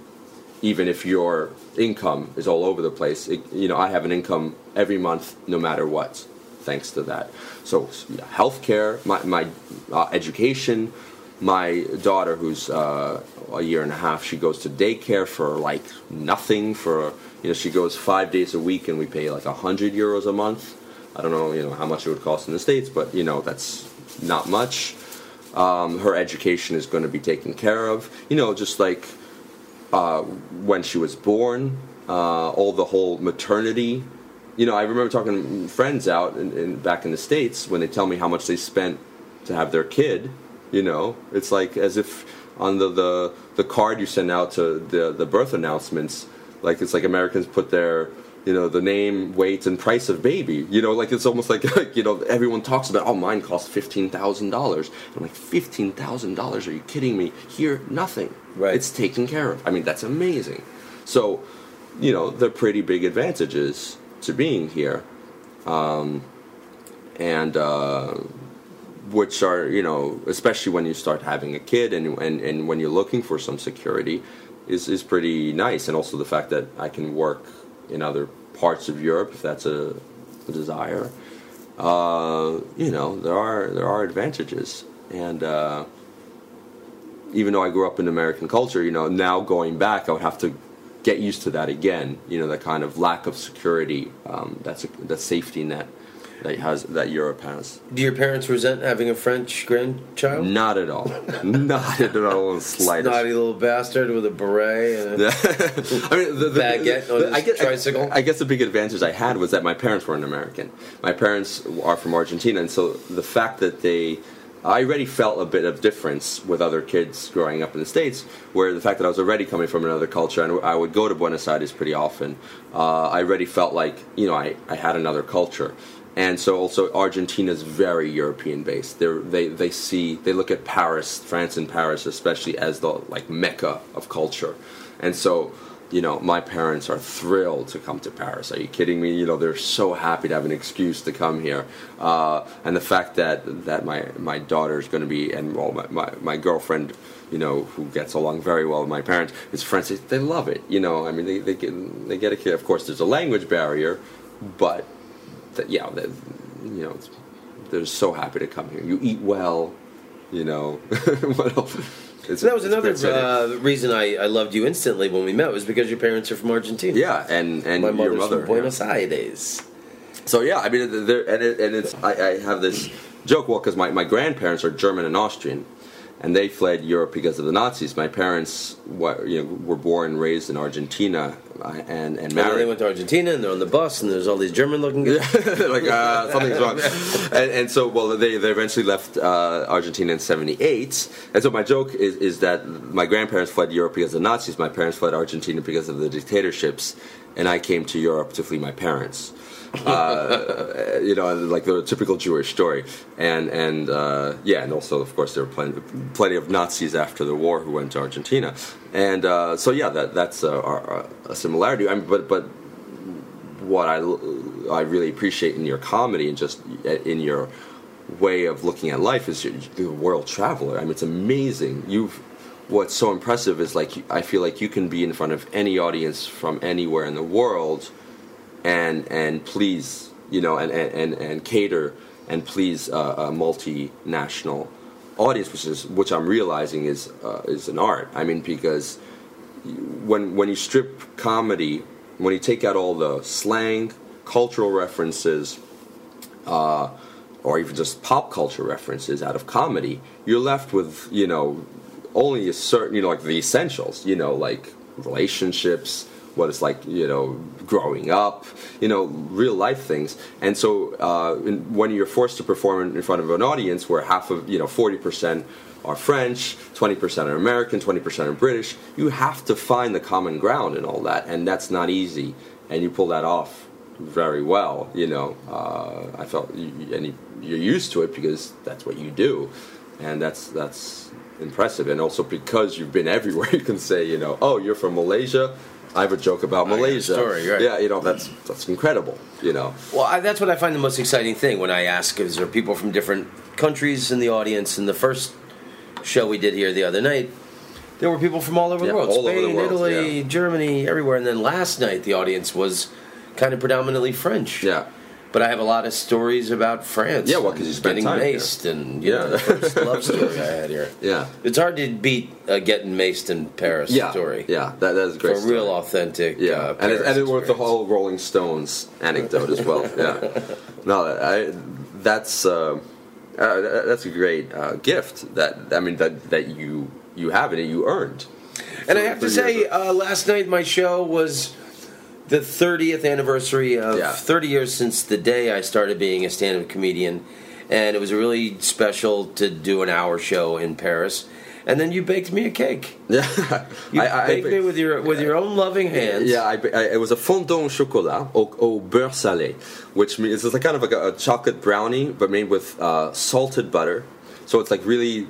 even if your income is all over the place. It, you know, I have an income every month, no matter what, thanks to that. So, yeah, healthcare, my my uh, education, my daughter who's uh, a year and a half, she goes to daycare for like nothing. For you know, she goes five days a week, and we pay like a hundred euros a month. I don't know, you know, how much it would cost in the states, but you know, that's not much. Um, her education is going to be taken care of. You know, just like uh, when she was born, uh, all the whole maternity. You know, I remember talking to friends out in, in, back in the states when they tell me how much they spent to have their kid. You know, it's like as if on the the, the card you send out to the the birth announcements, like it's like Americans put their you know the name, weight, and price of baby. You know, like it's almost like, [laughs] like you know everyone talks about. Oh, mine cost fifteen thousand dollars. I'm like fifteen thousand dollars? Are you kidding me? Here, nothing. Right. It's taken care of. I mean, that's amazing. So, you know, they're pretty big advantages to being here, um, and uh, which are you know, especially when you start having a kid and and, and when you're looking for some security, is is pretty nice. And also the fact that I can work in other parts of Europe if that's a, a desire. Uh, you know, there are there are advantages, and uh, even though I grew up in American culture, you know, now going back, I would have to get used to that again. You know, that kind of lack of security, um, that's a, that safety net. That has that Europe has. Do your parents resent having a French grandchild? Not at all. [laughs] Not at all in the slightest. Snotty little bastard with a beret. And a, [laughs] I mean, the, the, Baguette I guess, tricycle? I, I guess the big advantage I had was that my parents weren't American. My parents are from Argentina, and so the fact that they, I already felt a bit of difference with other kids growing up in the states, where the fact that I was already coming from another culture, and I would go to Buenos Aires pretty often. Uh, I already felt like you know I, I had another culture. And so also Argentina is very European based. They're, they they see they look at Paris, France, and Paris especially as the like mecca of culture, and so you know my parents are thrilled to come to Paris. Are you kidding me? You know they're so happy to have an excuse to come here, uh, and the fact that that my my daughter is going to be and well my, my my girlfriend. You know, who gets along very well with my parents is French. They love it. You know, I mean, they they get they get a kid. Of course, there's a language barrier, but that yeah, that, you know, it's, they're so happy to come here. You eat well, you know. [laughs] what else? It's, So that was another uh, reason I, I loved you instantly when we met was because your parents are from Argentina. yeah, and and my your mother's mother. from Buenos Aires. So yeah, I mean, and it, and it's I, I have this joke. Well, because my, my grandparents are German and Austrian, and they fled Europe because of the Nazis. My parents, were, you know, were born and raised in Argentina, and and And they went to Argentina and they're on the bus and there's all these German looking guys. [laughs] like uh, something's wrong, [laughs] and, and so well they, they eventually left uh, Argentina in '78, and so my joke is, is that my grandparents fled Europe because of the Nazis, my parents fled Argentina because of the dictatorships, and I came to Europe to flee my parents. Uh, you know, like the typical Jewish story, and and uh, yeah, and also of course there were plenty, plenty of Nazis after the war who went to Argentina, and uh, so yeah, that that's a, a, a similarity. I mean, but but what I, I really appreciate in your comedy and just in your way of looking at life is the world traveler. I mean, it's amazing. You've what's so impressive is like I feel like you can be in front of any audience from anywhere in the world, and and please you know and and and, cater and please uh, a multinational audience, which is which I'm realizing is uh, is an art. I mean, because when when you strip comedy, when you take out all the slang, cultural references, uh, or even just pop culture references out of comedy, you're left with you know only a certain you know like the essentials. You know like relationships, what it's like you know growing up, you know real life things. And so uh, in, when you're forced to perform in front of an audience where half of you know forty percent are French, 20% are American, 20% are British. You have to find the common ground in all that, and that's not easy. And you pull that off very well, you know. Uh, I felt, and you, you're used to it because that's what you do, and that's that's impressive. And also because you've been [laughs] everywhere, you can say, you know, oh, you're from Malaysia. I have a joke about I Malaysia. story, right. Yeah, you know, that's that's incredible. You know, Well, I, that's what I find the most exciting thing when I ask is there people from different countries in the audience. In the first show we did here the other night, there were people from all over Yeah, the world over the Spain, world, Italy, yeah. Germany, everywhere. And then last night, the audience was kind of predominantly French. yeah. But I have a lot of stories about France. Yeah, well, 'cause you spent getting time here. maced and, you know, Yeah. the first love story I had here. [laughs] Yeah. It's hard to beat a getting maced in Paris Yeah, story. yeah, that, that is For great. a story. real authentic. Yeah, uh, and it, and it worked the whole Rolling Stones anecdote as well. Yeah, [laughs] no, I, that's uh, uh, that's a great uh, gift that I mean that that you you have it and you earned. And I have to say, uh, last night my show was the 30th anniversary of Yeah. 30 years since the day I started being a stand-up comedian, and it was really special to do an hour show in Paris. And then you baked me a cake. [laughs] yeah, You I- I- baked I- me with your with your own loving hands. Yeah, I, I, it was a fondant au chocolat au, au beurre salé, which means it's like kind of like a, a chocolate brownie, but made with uh, salted butter. So it's like really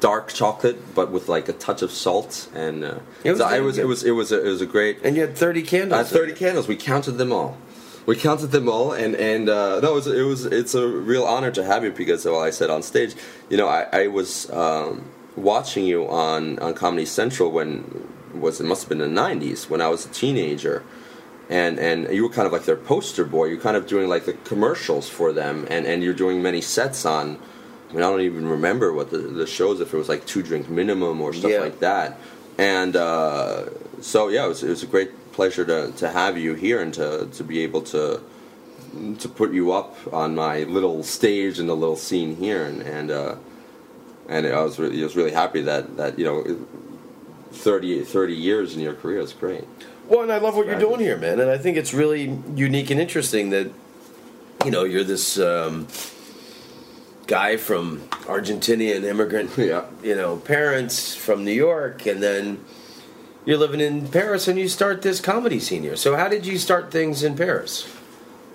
dark chocolate, but with like a touch of salt. And uh, It was so I very was, it was it was a, it was a great. And you had 30 candles. Uh, Thirty candles. We counted them all. We counted them all, and and uh, no, it was, it was it's a real honor to have you because, well, I said on stage, you know, I, I was um, watching you on on Comedy Central when was it must have been the '90s when I was a teenager, and and you were kind of like their poster boy. You're kind of doing like the commercials for them, and and you're doing many sets on. I mean, I don't even remember what the, the shows if it was like two drink minimum or stuff Yeah. like that. And uh, so yeah, it was, it was a great pleasure to, to have you here and to, to be able to to put you up on my little stage in the little scene here, and and uh, and I was really I was really happy that that you know. 30, 30 years in your career is great. Well, and I love what you're doing here, man. And I think it's really unique and interesting that, you know, you're this um, guy from Argentinian immigrant, [laughs] Yeah. you know, parents from New York, and then you're living in Paris and you start this comedy scene here. So, how did you start things in Paris?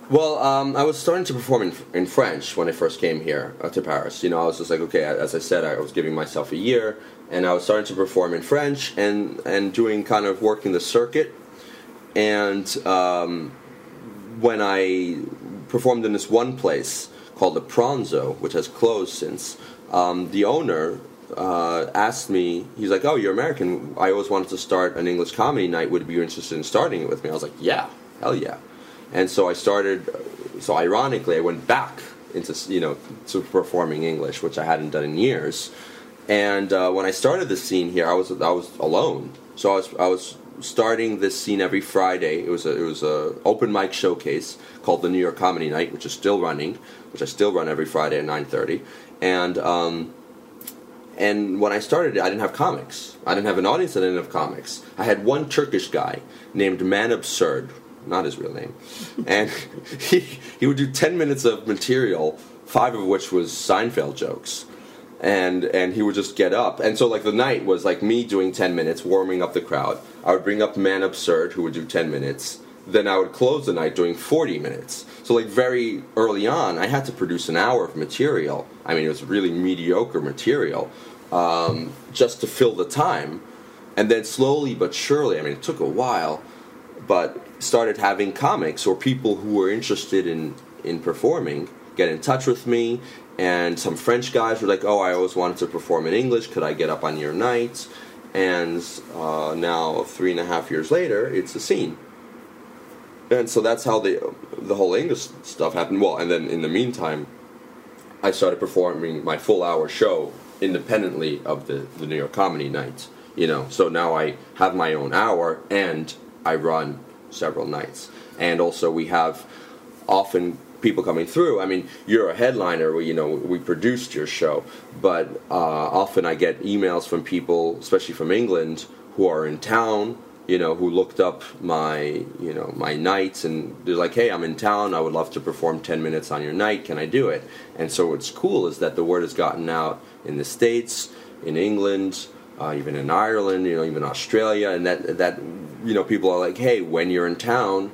Well, um, I was starting to perform in, in French when I first came here uh, to Paris. You know, I was just like, okay, as I said, I was giving myself a year, and I was starting to perform in French and and doing kind of working the circuit. And um, when I performed in this one place called the Pronzo, which has closed since, um, the owner uh, asked me, he's like, "Oh, you're American. I always wanted to start an English comedy night. Would you be interested in starting it with me?" I was like, "Yeah, hell yeah." And so I started. So ironically, I went back into you know to performing English, which I hadn't done in years. And uh, when I started the scene here, I was I was alone. So I was I was starting this scene every Friday. It was a it was a open mic showcase called the New York Comedy Night, which is still running, which I still run every Friday at nine thirty. And um, and when I started, it I didn't have comics. I didn't have an audience. I didn't have comics. I had one Turkish guy named Man Absurd, not his real name, [laughs] and he he would do ten minutes of material, five of which was Seinfeld jokes, and and he would just get up. And so like the night was like me doing ten minutes, warming up the crowd. I would bring up Man Absurd, who would do ten minutes. Then I would close the night doing forty minutes. So like very early on, I had to produce an hour of material. I mean, it was really mediocre material, um, just to fill the time. And then slowly but surely, I mean, it took a while, but started having comics or people who were interested in in performing get in touch with me. And some French guys were like, "Oh, I always wanted to perform in English. Could I get up on your night?" And uh, now, three and a half years later, it's a scene and so that's how the the whole English stuff happened. Well, and then in the meantime, I started performing my full hour show independently of the the New York Comedy Nights. You know, so now I have my own hour and I run several nights, and also we have often people coming through. I mean, you're a headliner. We, you know, we produced your show, but uh, often I get emails from people, especially from England, who are in town. You know, who looked up my, you know, my nights, and they're like, "Hey, I'm in town. I would love to perform 10 minutes on your night. Can I do it?" And so what's cool is that the word has gotten out in the states, in England, uh, even in Ireland, you know, even Australia, and that that you know, people are like, "Hey, when you're in town,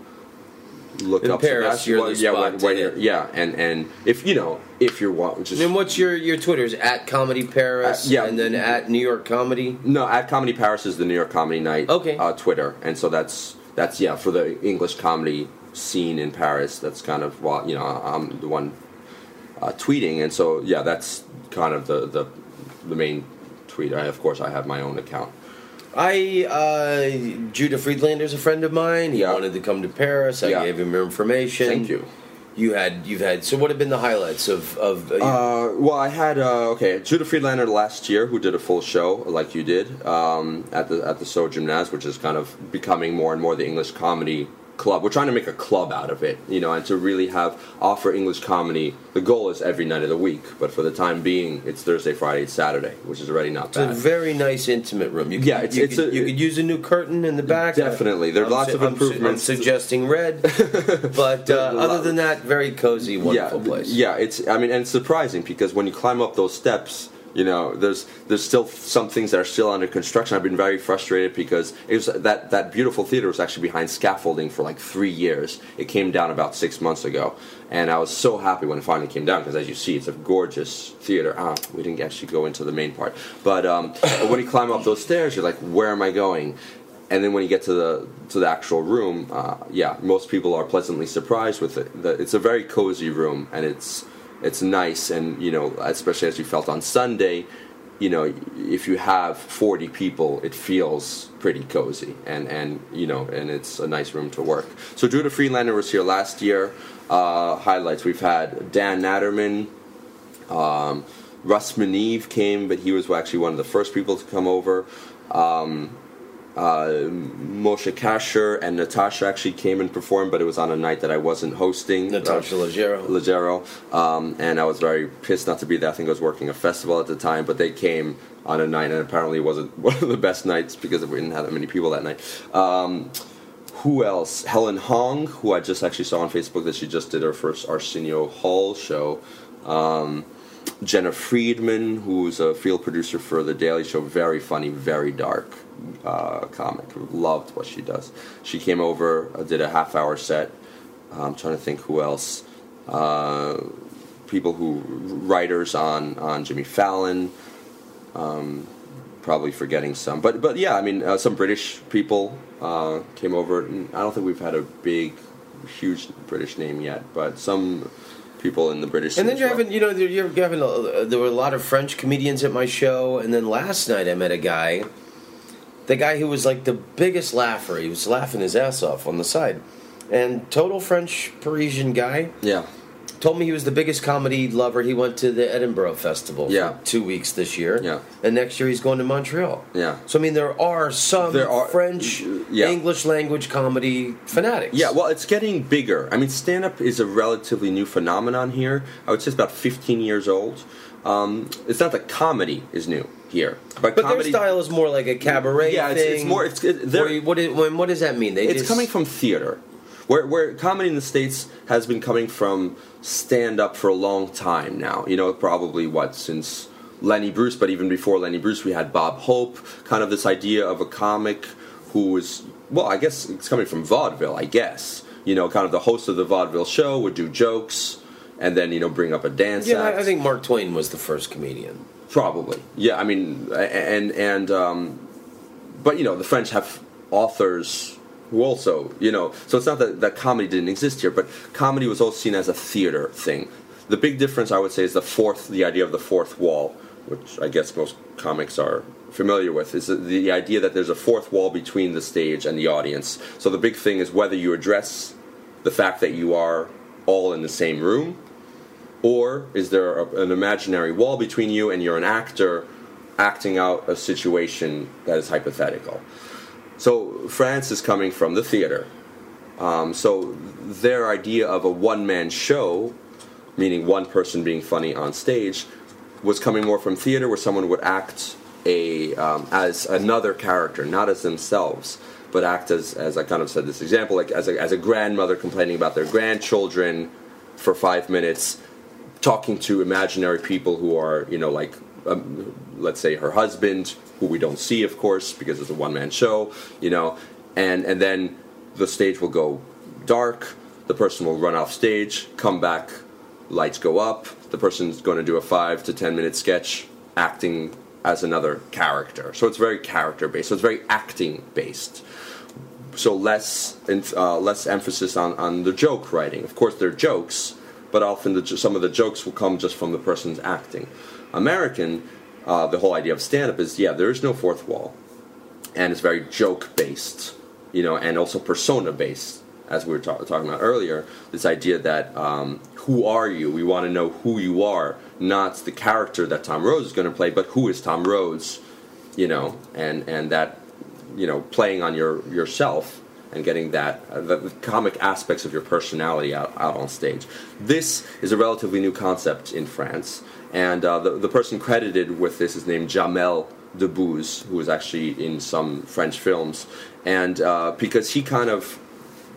look In up Paris, Sebastian. you're the yeah, spot when, when you're, yeah, and and if you know if you're wa- just And what's your your Twitter's at Comedy Paris? Uh, yeah. and then at New York Comedy. no at Comedy Paris is the New York Comedy Night Okay. uh, Twitter, and so that's that's yeah for the English comedy scene in Paris. That's kind of well, you know, I'm the one uh, tweeting, and so yeah, that's kind of the the the main tweet. I of course I have my own account. I uh, Judah Friedlander's a friend of mine. He Yeah. wanted to come to Paris. I Yeah. gave him information. Thank you. You had you've had. So what have been the highlights of of? Uh, Uh, well, I had uh, okay Judah Friedlander last year, who did a full show like you did um, at the at the So Gymnase, which is kind of becoming more and more the English comedy club. We're trying to make a club out of it, you know, and to really have offer English comedy. The goal is every night of the week, but for the time being, it's Thursday, Friday, Saturday, which is already not it's a bad. very nice intimate room. You could, Yeah, it's- you, it's could, a- you could use a new curtain in the back. Definitely. There are I'm lots su- of I'm su- improvements. I'm, suggesting red, [laughs] but uh, other than that, very cozy, wonderful yeah, place. Yeah, it's. I mean, and it's surprising because when you climb up those steps, you know, there's there's still some things that are still under construction. I've been very frustrated because it was that that beautiful theater was actually behind scaffolding for like three years. It came down about six months ago, and I was so happy when it finally came down because, as you see, it's a gorgeous theater. Ah, we didn't actually go into the main part, but um, when you climb up those stairs, you're like, where am I going? and then when you get to the to the actual room, uh, yeah, most people are pleasantly surprised with it. The, it's a very cozy room, and it's it's nice, and you know, especially as you felt on Sunday, you know, if you have forty people, it feels pretty cozy, and and you know, and it's a nice room to work. So Judah Friedlander was here last year. Uh, highlights: We've had Dan Natterman. Um, Russ Meneve came, but he was actually one of the first people to come over. Um, uh, Moshe Kasher and Natasha actually came and performed, but it was on a night that I wasn't hosting. Natasha Uh, Leggero. Leggero, um, and I was very pissed not to be there. I think I was working a festival at the time, but they came on a night, and apparently it wasn't [laughs] one of the best nights because we didn't have that many people that night. Um, who else? Helen Hong, who I just actually saw on Facebook that she just did her first Arsenio Hall show. Um, Jena Friedman, who's a field producer for The Daily Show, very funny, very dark uh, comic. Loved what she does. She came over, uh, did a half hour set. I'm trying to think who else. Uh, people who writers on on Jimmy Fallon. Um, probably forgetting some, but but yeah, I mean uh, some British people uh, came over. I don't think we've had a big, huge British name yet, but some people in the British. And then you're well. having, you know, you're you're having. A, uh, there were a lot of French comedians at my show, and then last night I met a guy, the guy who was like the biggest laugher. He was laughing his ass off on the side, and total French Parisian guy. yeah. Told me he was the biggest comedy lover. He went to the Edinburgh Festival Yeah. for two weeks this year. Yeah. And next year he's going to Montreal. Yeah. So I mean, there are some There are- French yeah. English language comedy fanatics. Yeah, well, it's getting bigger. I mean, stand up is a relatively new phenomenon here. I would say it's about 15 years old. Um, it's not that comedy is new here, but, But comedy. their style is more like a cabaret Yeah, it's- thing. it's more- it's- it- they're- where you- what, is, what does that mean? They it's just- coming from theater. Where, where comedy in the States has been coming from stand up for a long time now. You know, probably what, since Lenny Bruce, but even before Lenny Bruce, we had Bob Hope, kind of this idea of a comic who was, well, I guess it's coming from vaudeville, I guess. You know, kind of the host of the vaudeville show would do jokes and then, you know, bring up a dance Yeah, act. I- think Mark Twain was the first comedian. Probably, yeah. I mean, and and um, but you know, the French have authors also, you know, so it's not that that comedy didn't exist here, but comedy was also seen as a theater thing. The big difference, I would say, is the fourth, the idea of the fourth wall, which I guess most comics are familiar with, is the, idea that there's a fourth wall between the stage and the audience. So the big thing is whether you address the fact that you are all in the same room or is there a, an imaginary wall between you and you're an actor acting out a situation that is hypothetical? So France is coming from the theater. Um, so their idea of a one man show, meaning one person being funny on stage, was coming more from theater where someone would act a um, as another character, not as themselves, but act as, as I kind of said this example, like as a, as a grandmother complaining about their grandchildren for five minutes, talking to imaginary people who are, you know, like, um, let's say her husband, who we don't see, of course, because it's a one man show, you know, and, and then the stage will go dark, the person will run off stage, come back, lights go up, the person's going to do a five to ten minute sketch acting as another character. So it's very character based, so it's very acting based so less uh, less emphasis on, on the joke writing. Of course, they're jokes, but often the, some of the jokes will come just from the person's acting. American, uh, the whole idea of stand up is yeah, there is no fourth wall, and it's very joke based, you know, and also persona based, as we were ta- talking about earlier. This idea that um, who are you? We want to know who you are, not the character that Tom Rhodes is going to play, but who is Tom Rhodes, you know, and and that you know playing on your yourself and getting that uh, the, comic aspects of your personality out, out on stage. This is a relatively new concept in France, and uh, the the person credited with this is named Jamel Debbouze, who was actually in some French films, and uh, because he kind of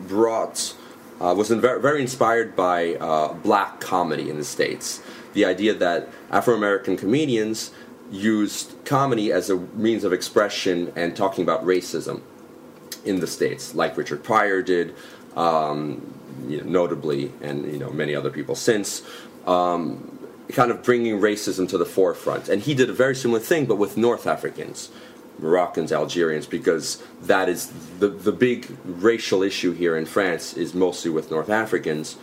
brought uh, was very inspired by uh, black comedy in the states. The idea that Afro American comedians used comedy as a means of expression and talking about racism in the states, like Richard Pryor did, um, you know, notably, and you know many other people since. Um, kind of bringing racism to the forefront, and he did a very similar thing, but with North Africans. Moroccans, Algerians, because that is the the big racial issue here in France is mostly with North Africans,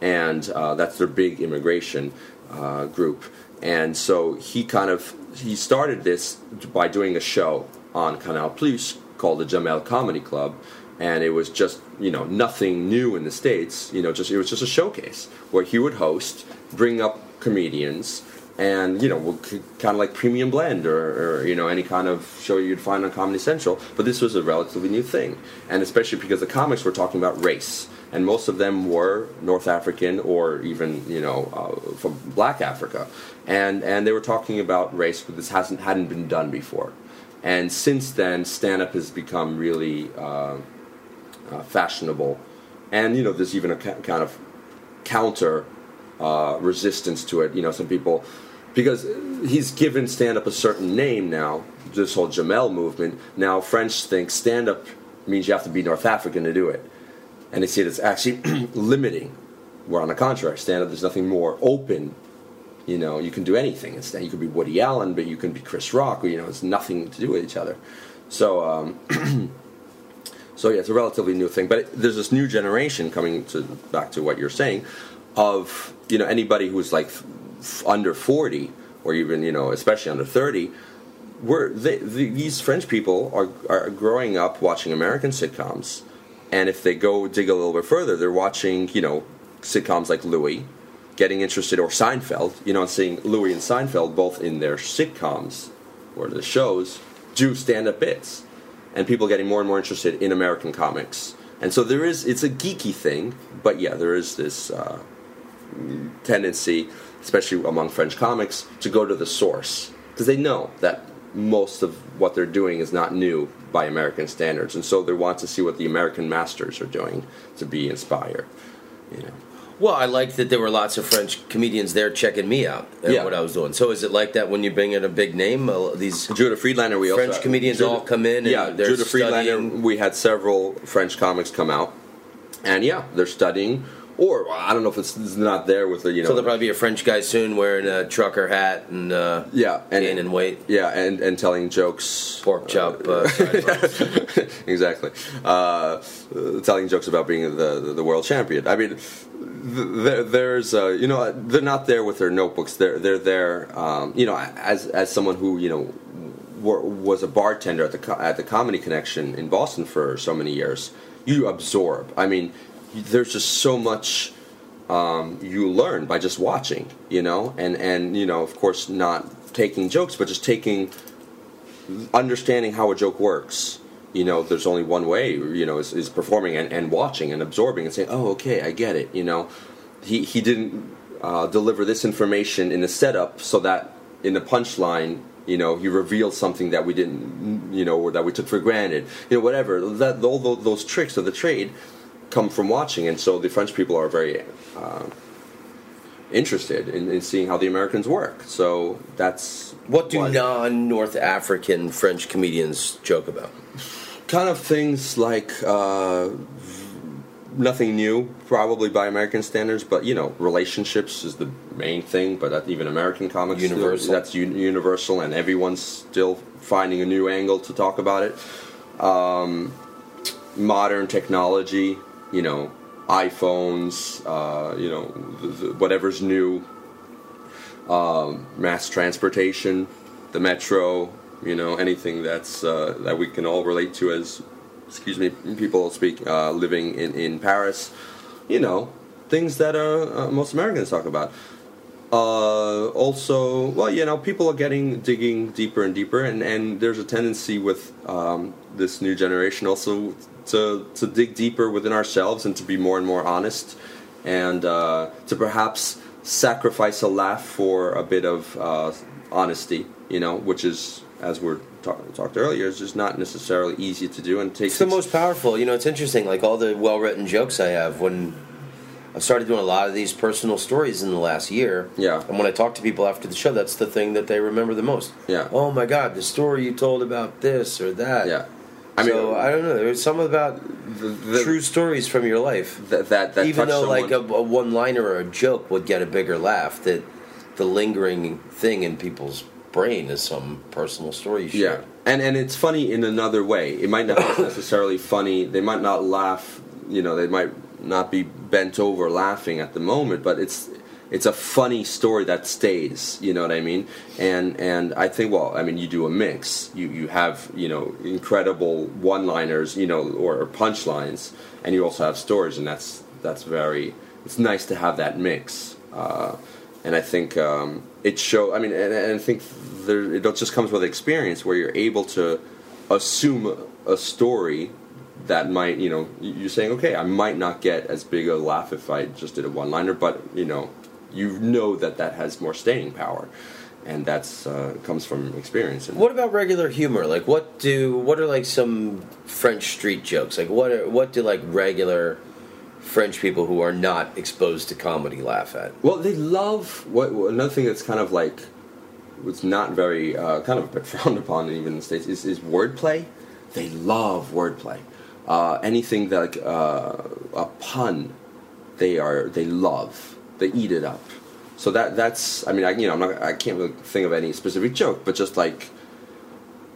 and uh, that's their big immigration uh, group. And so he kind of he started this by doing a show on Canal Plus called the Jamel Comedy Club, and it was just you know nothing new in the states. You know, just it was just a showcase where he would host, bring up comedians and you know, kind of like Premium Blend or, or you know any kind of show you'd find on Comedy Central. But this was a relatively new thing, and especially because the comics were talking about race, and most of them were North African or even you know uh, from Black Africa, and and they were talking about race, but this hasn't hadn't been done before. And since then, stand up has become really uh, uh, fashionable, and you know there's even a ca- kind of counter uh, resistance to it. You know, some people because he's given stand up a certain name now. This whole Jamel movement now French think stand up means you have to be North African to do it, and they see it as actually [clears throat] limiting. Where on the contrary, stand up there's nothing more open. You know, you can do anything. Instead, you could be Woody Allen, but you can be Chris Rock. You know, it's nothing to do with each other. So. Um, [clears throat] So yeah, it's a relatively new thing, but it, there's this new generation coming to back to what you're saying, of you know anybody who's like f- under 40 or even you know especially under 30, where they, the, these French people are are growing up watching American sitcoms, and if they go dig a little bit further, they're watching you know sitcoms like Louie, getting interested or Seinfeld, you know, seeing Louis and Seinfeld both in their sitcoms or the shows do stand up bits and people getting more and more interested in American comics. And so there is, it's a geeky thing, but yeah, there is this uh, tendency, especially among French comics, to go to the source because they know that most of what they're doing is not new by American standards, and so they want to see what the American masters are doing to be inspired. You know. Well, I liked that there were lots of French comedians there checking me out and Yeah. what I was doing. So is it like that when you bring in a big name? Uh, these Judah Friedlander, we French also comedians all come in and yeah, they're Judah Friedlander. We had several French comics come out, and yeah, they're studying. Or I don't know if it's, it's not there with the you know. so there'll probably be a French guy soon wearing a trucker hat and uh, yeah, and gaining weight, yeah, and and telling jokes. pork chop. Uh, [laughs] [laughs] exactly. Uh, telling jokes about being the, the, the world champion. I mean, there, there's, uh, you know, they're not there with their notebooks. They're they're there, um, you know, as as someone who you know was a bartender at the at the Comedy Connection in Boston for so many years. You absorb. I mean, there's just so much um, you learn by just watching, you know, and and you know, of course, not taking jokes, but just taking understanding how a joke works. You know, there's only one way. You know, is, is performing and, and watching and absorbing and saying, "Oh, okay, I get it." You know, he he didn't uh, deliver this information in the setup so that in the punchline, you know, he revealed something that we didn't, you know, or that we took for granted. You know, whatever. That all tho- those tricks of the trade come from watching, and so the French people are very. Uh, interested in, in seeing how the Americans work. So that's what do non-North African French comedians joke about? kind of things like uh, nothing new, probably by American standards, but you know, relationships is the main thing. But that even American comics, still- Universal. that's un- universal, and everyone's still finding a new angle to talk about it. Um, modern technology, you know, iPhones, uh, you know, th- th- whatever's new, um, mass transportation, the metro, you know, anything that's uh, that we can all relate to as, excuse me, people speak uh, living in in Paris, you know, things that uh, uh, most Americans talk about. Uh, also, well, you know, people are getting digging deeper and deeper, and, and there's a tendency with um, this new generation also to to dig deeper within ourselves and to be more and more honest, and uh, to perhaps sacrifice a laugh for a bit of uh, honesty. You know, which is as we're talk- talked earlier, is just not necessarily easy to do, and takes It's the most powerful. You know, it's interesting. Like all the well-written jokes I have when I started doing a lot of these personal stories in the last year. Yeah. And when I talk to people after the show, that's the thing that they remember the most. Yeah. Oh my God, the story you told about this or that. yeah. I mean, so I don't know. There's some about the- true stories from your life. that that, that Even though, like a, a one-liner or a joke would get a bigger laugh, that the lingering thing in people's brain is some personal story Yeah, share. and and it's funny in another way. It might not be [coughs] necessarily funny. They might not laugh. You know, they might not be bent over laughing at the moment, but it's it's a funny story that stays. You know what I mean? And and I think well, I mean, you do a mix. You you have you know incredible one-liners, you know, or punchlines, and you also have stories, and that's that's very. It's nice to have that mix. Uh, and I think um, it show. I mean, and, and I think there, it just comes with experience where you're able to assume a story that might, you know, you're saying, okay, I might not get as big a laugh if I just did a one-liner, but you know, you know that that has more staying power, and that's uh, comes from experience. And What about regular humor? Like, what do what are like some French street jokes? Like, what are, what do like regular French people who are not exposed to comedy laugh at? Well, they love what another thing that's kind of like was not very uh, kind of a [laughs] bit frowned upon even in the states is, is wordplay. They love wordplay. Uh, anything that like, uh, a pun, they are they love. They eat it up. So that that's I mean I you know I'm not I can't really think of any specific joke, but just like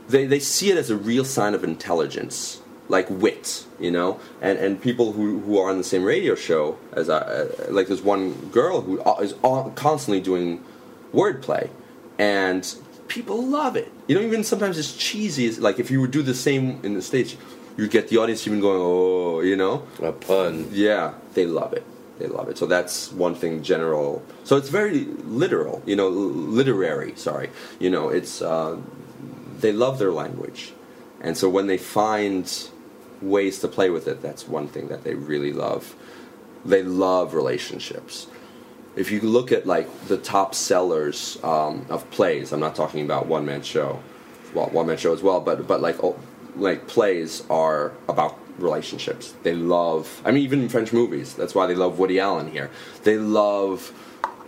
they they see it as a real sign of intelligence, like wit, you know. And and people who who are on the same radio show as I uh, like there's one girl who is constantly doing wordplay, and people love it. You know, even sometimes it's cheesy. It's like if you would do the same in the stage, you'd get the audience even going, oh, you know. A pun. Yeah, they love it. They love it. So that's one thing. General. So it's very literal. You know, literary. Sorry. You know, it's uh, they love their language, and so when they find ways to play with it, that's one thing that they really love. They love relationships. If you look at like the top sellers um, of plays, I'm not talking about one man show, well, one man show as well, but but like oh, like plays are about relationships. They love. I mean, even in French movies, that's why they love Woody Allen here. They love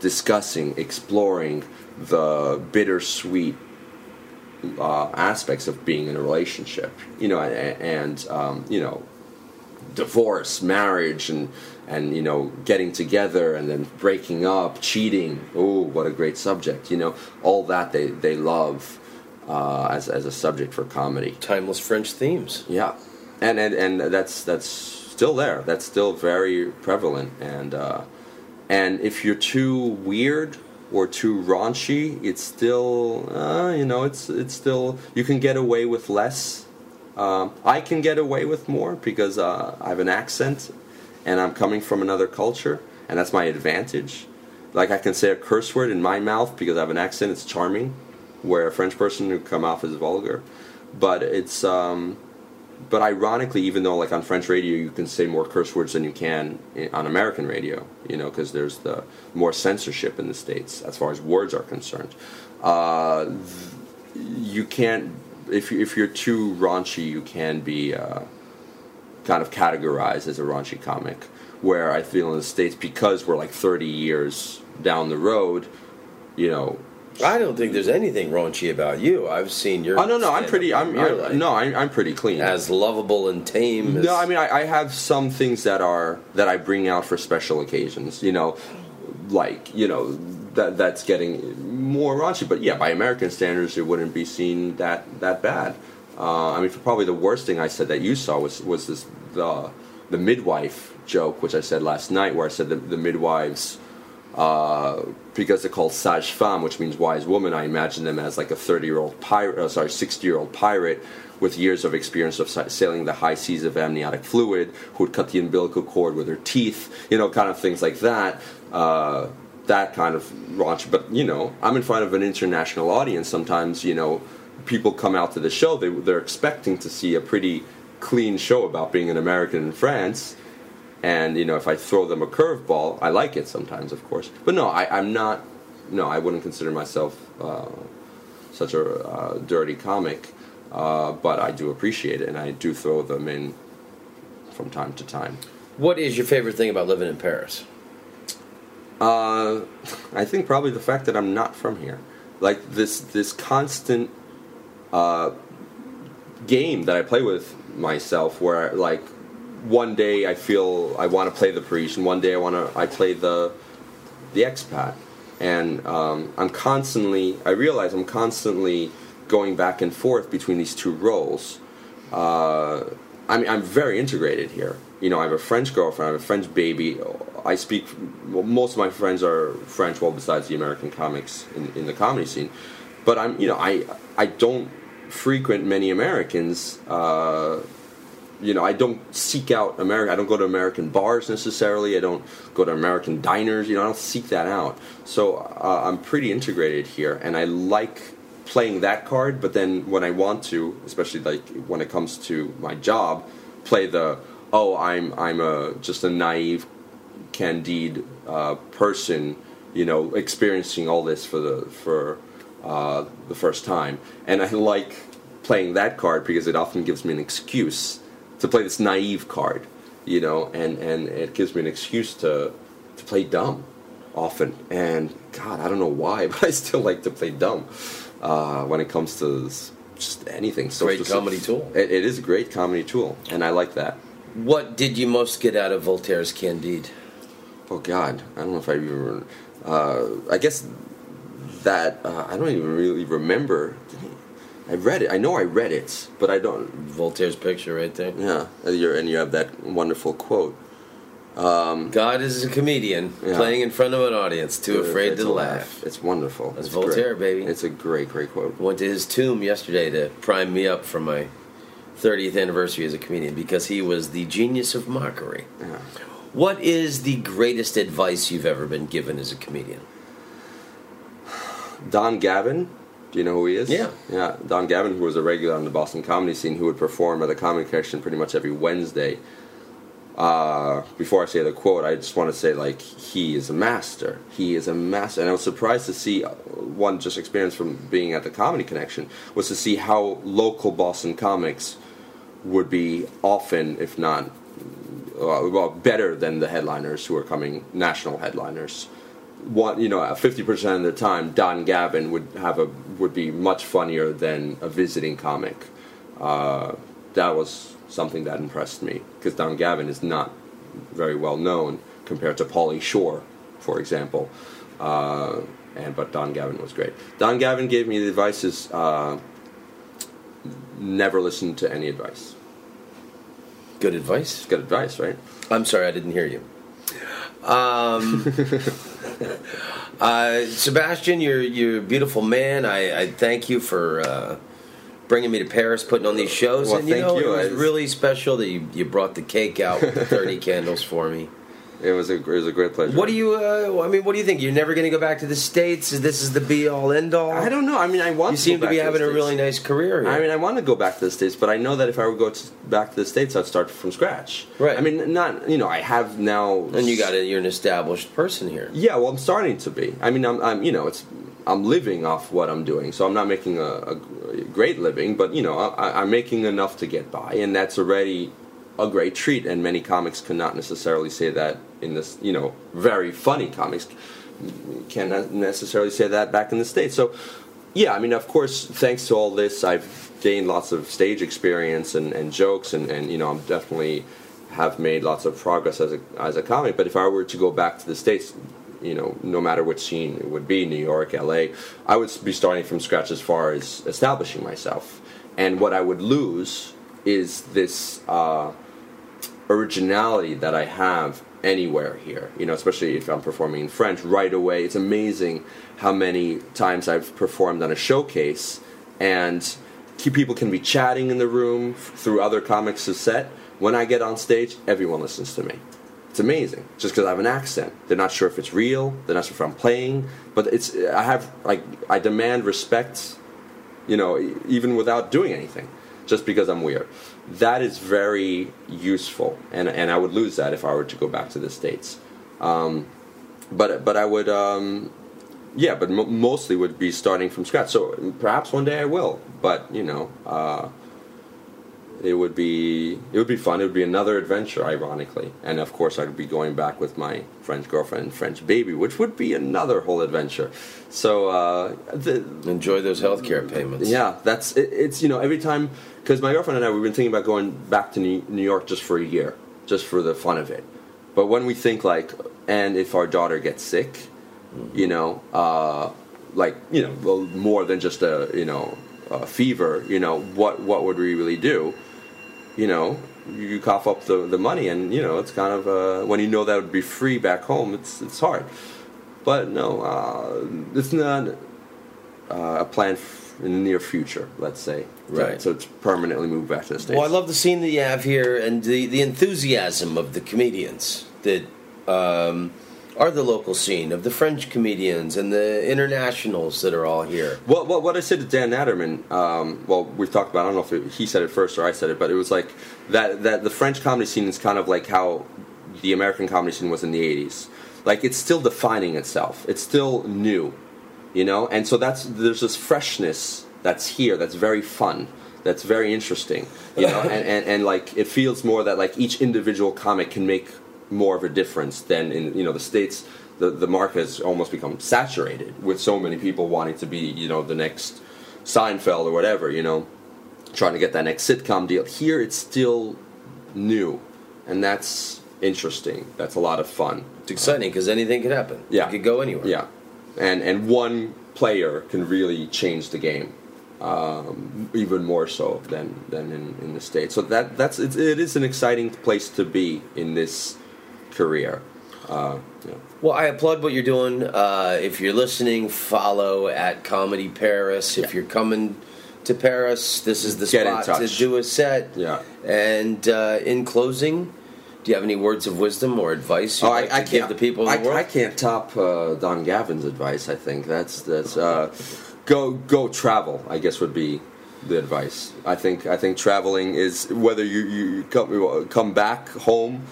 discussing, exploring the bittersweet uh, aspects of being in a relationship. You know, and, and um, you know, divorce, marriage, and and you know, getting together and then breaking up, cheating. Oh, what a great subject! You know, all that they they love uh, as as a subject for comedy. Timeless French themes. Yeah, and and and that's that's still there. That's still very prevalent. And uh, and if you're too weird or too raunchy, it's still uh, you know it's it's still you can get away with less. Um, I can get away with more because uh, I have an accent and I'm coming from another culture, and that's my advantage. Like I can say a curse word in my mouth because I have an accent. It's charming, where a French person would come off as vulgar. But it's um, but ironically, even though like on French radio you can say more curse words than you can on American radio, you know, because there's the more censorship in the states as far as words are concerned. Uh, you can't if if you're too raunchy, you can be uh, kind of categorized as a raunchy comic. Where I feel in the states because we're like 30 years down the road, you know, I don't think there's anything raunchy about you. I've seen your. Oh no, no, I'm pretty. I'm, I'm no, I'm, I'm pretty clean. as lovable and tame. As, no, I mean I, I have some things that are that I bring out for special occasions. You know, like you know that that's getting more raunchy. But yeah, by American standards, it wouldn't be seen that that bad. Uh, I mean, for probably the worst thing I said that you saw was was this the the midwife joke, which I said last night, where I said the, the midwives uh, because they're called sage femme, which means wise woman. I imagine them as like a thirty-year-old pirate, uh, sorry, sixty-year-old pirate with years of experience of sailing the high seas of amniotic fluid, who would cut the umbilical cord with her teeth, you know, kind of things like that. Uh, that kind of raunch. But you know, I'm in front of an international audience. Sometimes, you know, people come out to the show. They they're expecting to see a pretty clean show about being an American in France and you know if I throw them a curveball, I like it sometimes, of course. But no, I, I'm not. No, I wouldn't consider myself uh, such a uh, dirty comic, uh, but I do appreciate it, and I do throw them in from time to time. What is your favorite thing about living in Paris? Uh, I think probably the fact that I'm not from here, like this this constant uh, game that I play with myself, where like one day I feel I want to play the priest, and one day I want to I play the the expat, and um, I'm constantly I realize I'm constantly going back and forth between these two roles. Uh, I mean, I'm very integrated here. You know, I have a French girlfriend, I have a French baby. I speak. Well, most of my friends are French, well, besides the American comics in, in the comedy scene. But I'm, you know, I I don't frequent many Americans. Uh, you know, I don't seek out America. I don't go to American bars necessarily. I don't go to American diners. You know, I don't seek that out. So uh, I'm pretty integrated here, and I like playing that card. But then when I want to, especially like when it comes to my job, play the oh, I'm I'm a just a naive, candide uh, person. You know, experiencing all this for the for uh, the first time, and I like playing that card because it often gives me an excuse to play this naive card, you know, and, and it gives me an excuse to to play dumb often. And God, I don't know why, [laughs] but I still like to play dumb uh, when it comes to just anything. So Great comedy tool. It, it is a great comedy tool, and I like that. What did you most get out of Voltaire's Candide? Oh God, I don't know if I even. Uh, I guess that uh, I don't even really remember. I read it. I know I read it, but I don't. Voltaire's picture right there. Yeah, and you're- and you have that wonderful quote. Um, God is a comedian Yeah. playing in front of an audience, too afraid to laugh. It's wonderful. That's It's Voltaire, great. baby. It's a great, great quote. Went to his tomb yesterday to prime me up for my 30th anniversary as a comedian because he was the genius of mockery. Yeah. What is the greatest advice you've ever been given as a comedian? Don Gavin, do you know who he is? Yeah. Yeah, Don Gavin, who was a regular on the Boston comedy scene, who would perform at the Comedy Connection pretty much every Wednesday. Uh, before I say the quote, I just want to say, like, he is a master. He is a master. And I was surprised to see uh, one just experience from being at the Comedy Connection was to see how local Boston comics would be often, if not, uh, well, better than the headliners who are coming, national headliners one you know fifty percent of the time Don Gavin would have a would be much funnier than a visiting comic. Uh, that was something that impressed me because Don Gavin is not very well known compared to Pauly Shore, for example. Uh, and but Don Gavin was great. Don Gavin gave me the advice is uh, never listen to any advice. Good advice. Good advice, right? I'm sorry, I didn't hear you. Um, [laughs] uh, Sebastian, you're you're a beautiful man. I, I thank you for uh, bringing me to Paris, putting on these shows, Well, and you thank know you. it was really special that you, you brought the cake out with the 30 [laughs] candles for me. It was a it was a great pleasure. What do you? Uh, I mean, what do you think? You're never going to go back to the states? This is the be all end all. I don't know. I mean, I want. You to seem to be having a really nice career. Here. I mean, I want to go back to the states, but I know that if I would go to, back to the states, I'd start from scratch. Right. I mean, not you know, I have now. and you got it. You're an established person here. Yeah, well, I'm starting to be. I mean, I'm, I'm you know, it's I'm living off what I'm doing, so I'm not making a, a great living, but you know, I, I'm making enough to get by, and that's already a great treat. And many comics cannot necessarily say that in this, you know, very funny comics can't necessarily say that back in the states. So, yeah, I mean, of course, thanks to all this, I've gained lots of stage experience and, and jokes, and, and you know, I'm definitely have made lots of progress as a as a comic. But if I were to go back to the states, you know, no matter which scene it would be, New York, L.A., I would be starting from scratch as far as establishing myself. And what I would lose is this uh, originality that I have anywhere here. You know, especially if I'm performing in French right away. It's amazing how many times I've performed on a showcase and people can be chatting in the room through other comics' to set. When I get on stage, everyone listens to me. It's amazing, just because I have an accent. They're not sure if it's real. They're not sure if I'm playing, but it's. I have like I demand respect you know, even without doing anything, just because I'm weird. That is very useful, and and I would lose that if I were to go back to the states. Um, but but I would, um, yeah, but mo mostly would be starting from scratch. So perhaps one day I will, but you know, uh, it would be it would be fun. It would be another adventure, ironically, and of course I'd be going back with my French girlfriend and French baby, which would be another whole adventure. So uh, the, Enjoy those healthcare payments. yeah, that's it, it's you know every time because my girlfriend and I we've been thinking about going back to New, York just for a year, just for the fun of it. But when we think like, and if our daughter gets sick, you know, uh, like you know, more than just a you know a fever, you know, what what would we really do? You know, you cough up the, the money, and you know, it's kind of uh, when you know that would be free back home, it's it's hard. But no, uh, it's not uh, a plan f- in the near future, let's say. Right. So it's permanently moved back to the states. Well, I love the scene that you have here and the, the enthusiasm of the comedians that um, are the local scene, of the French comedians and the internationals that are all here. Well, well, what I said to Dan Natterman, um, well, we've talked about. I don't know if it, he said it first or I said it, but it was like that. That the French comedy scene is kind of like how the American comedy scene was in the '80s. Like it's still defining itself. It's still new, you know. And so that's there's this freshness that's here. That's very fun. That's very interesting, you know. [laughs] and, and and like it feels more that like each individual comic can make more of a difference than in you know the states. The the market has almost become saturated with so many people wanting to be you know the next Seinfeld or whatever, you know, trying to get that next sitcom deal. Here it's still new, and that's interesting. That's a lot of fun. It's exciting because anything could happen. Yeah. it could go anywhere. Yeah, and and one player can really change the game, um, even more so than than in, in the states. So that that's it's, it is an exciting place to be in this career. Uh, yeah. Well, I applaud what you're doing. Uh, if you're listening, follow at Comedy Paris. If Yeah. you're coming to Paris, this is the Get spot to do a set. Yeah. And uh, in closing, do you have any words of wisdom or advice you'd Oh, like I, I to give the people I, the world? I can't top uh, Don Gavin's advice. I think that's that's uh, go go travel. I guess would be the advice. I think I think traveling is whether you you come come back home.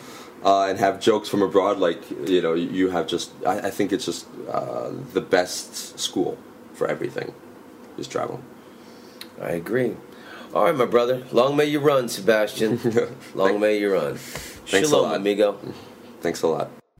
Uh, and have jokes from abroad, like you know, you have just. I, I think it's just uh, the best school for everything, is traveling. I agree. All right, my brother. Long may you run, Sebastian. [laughs] Long may you run. Thanks a lot. amigo. Thanks a lot.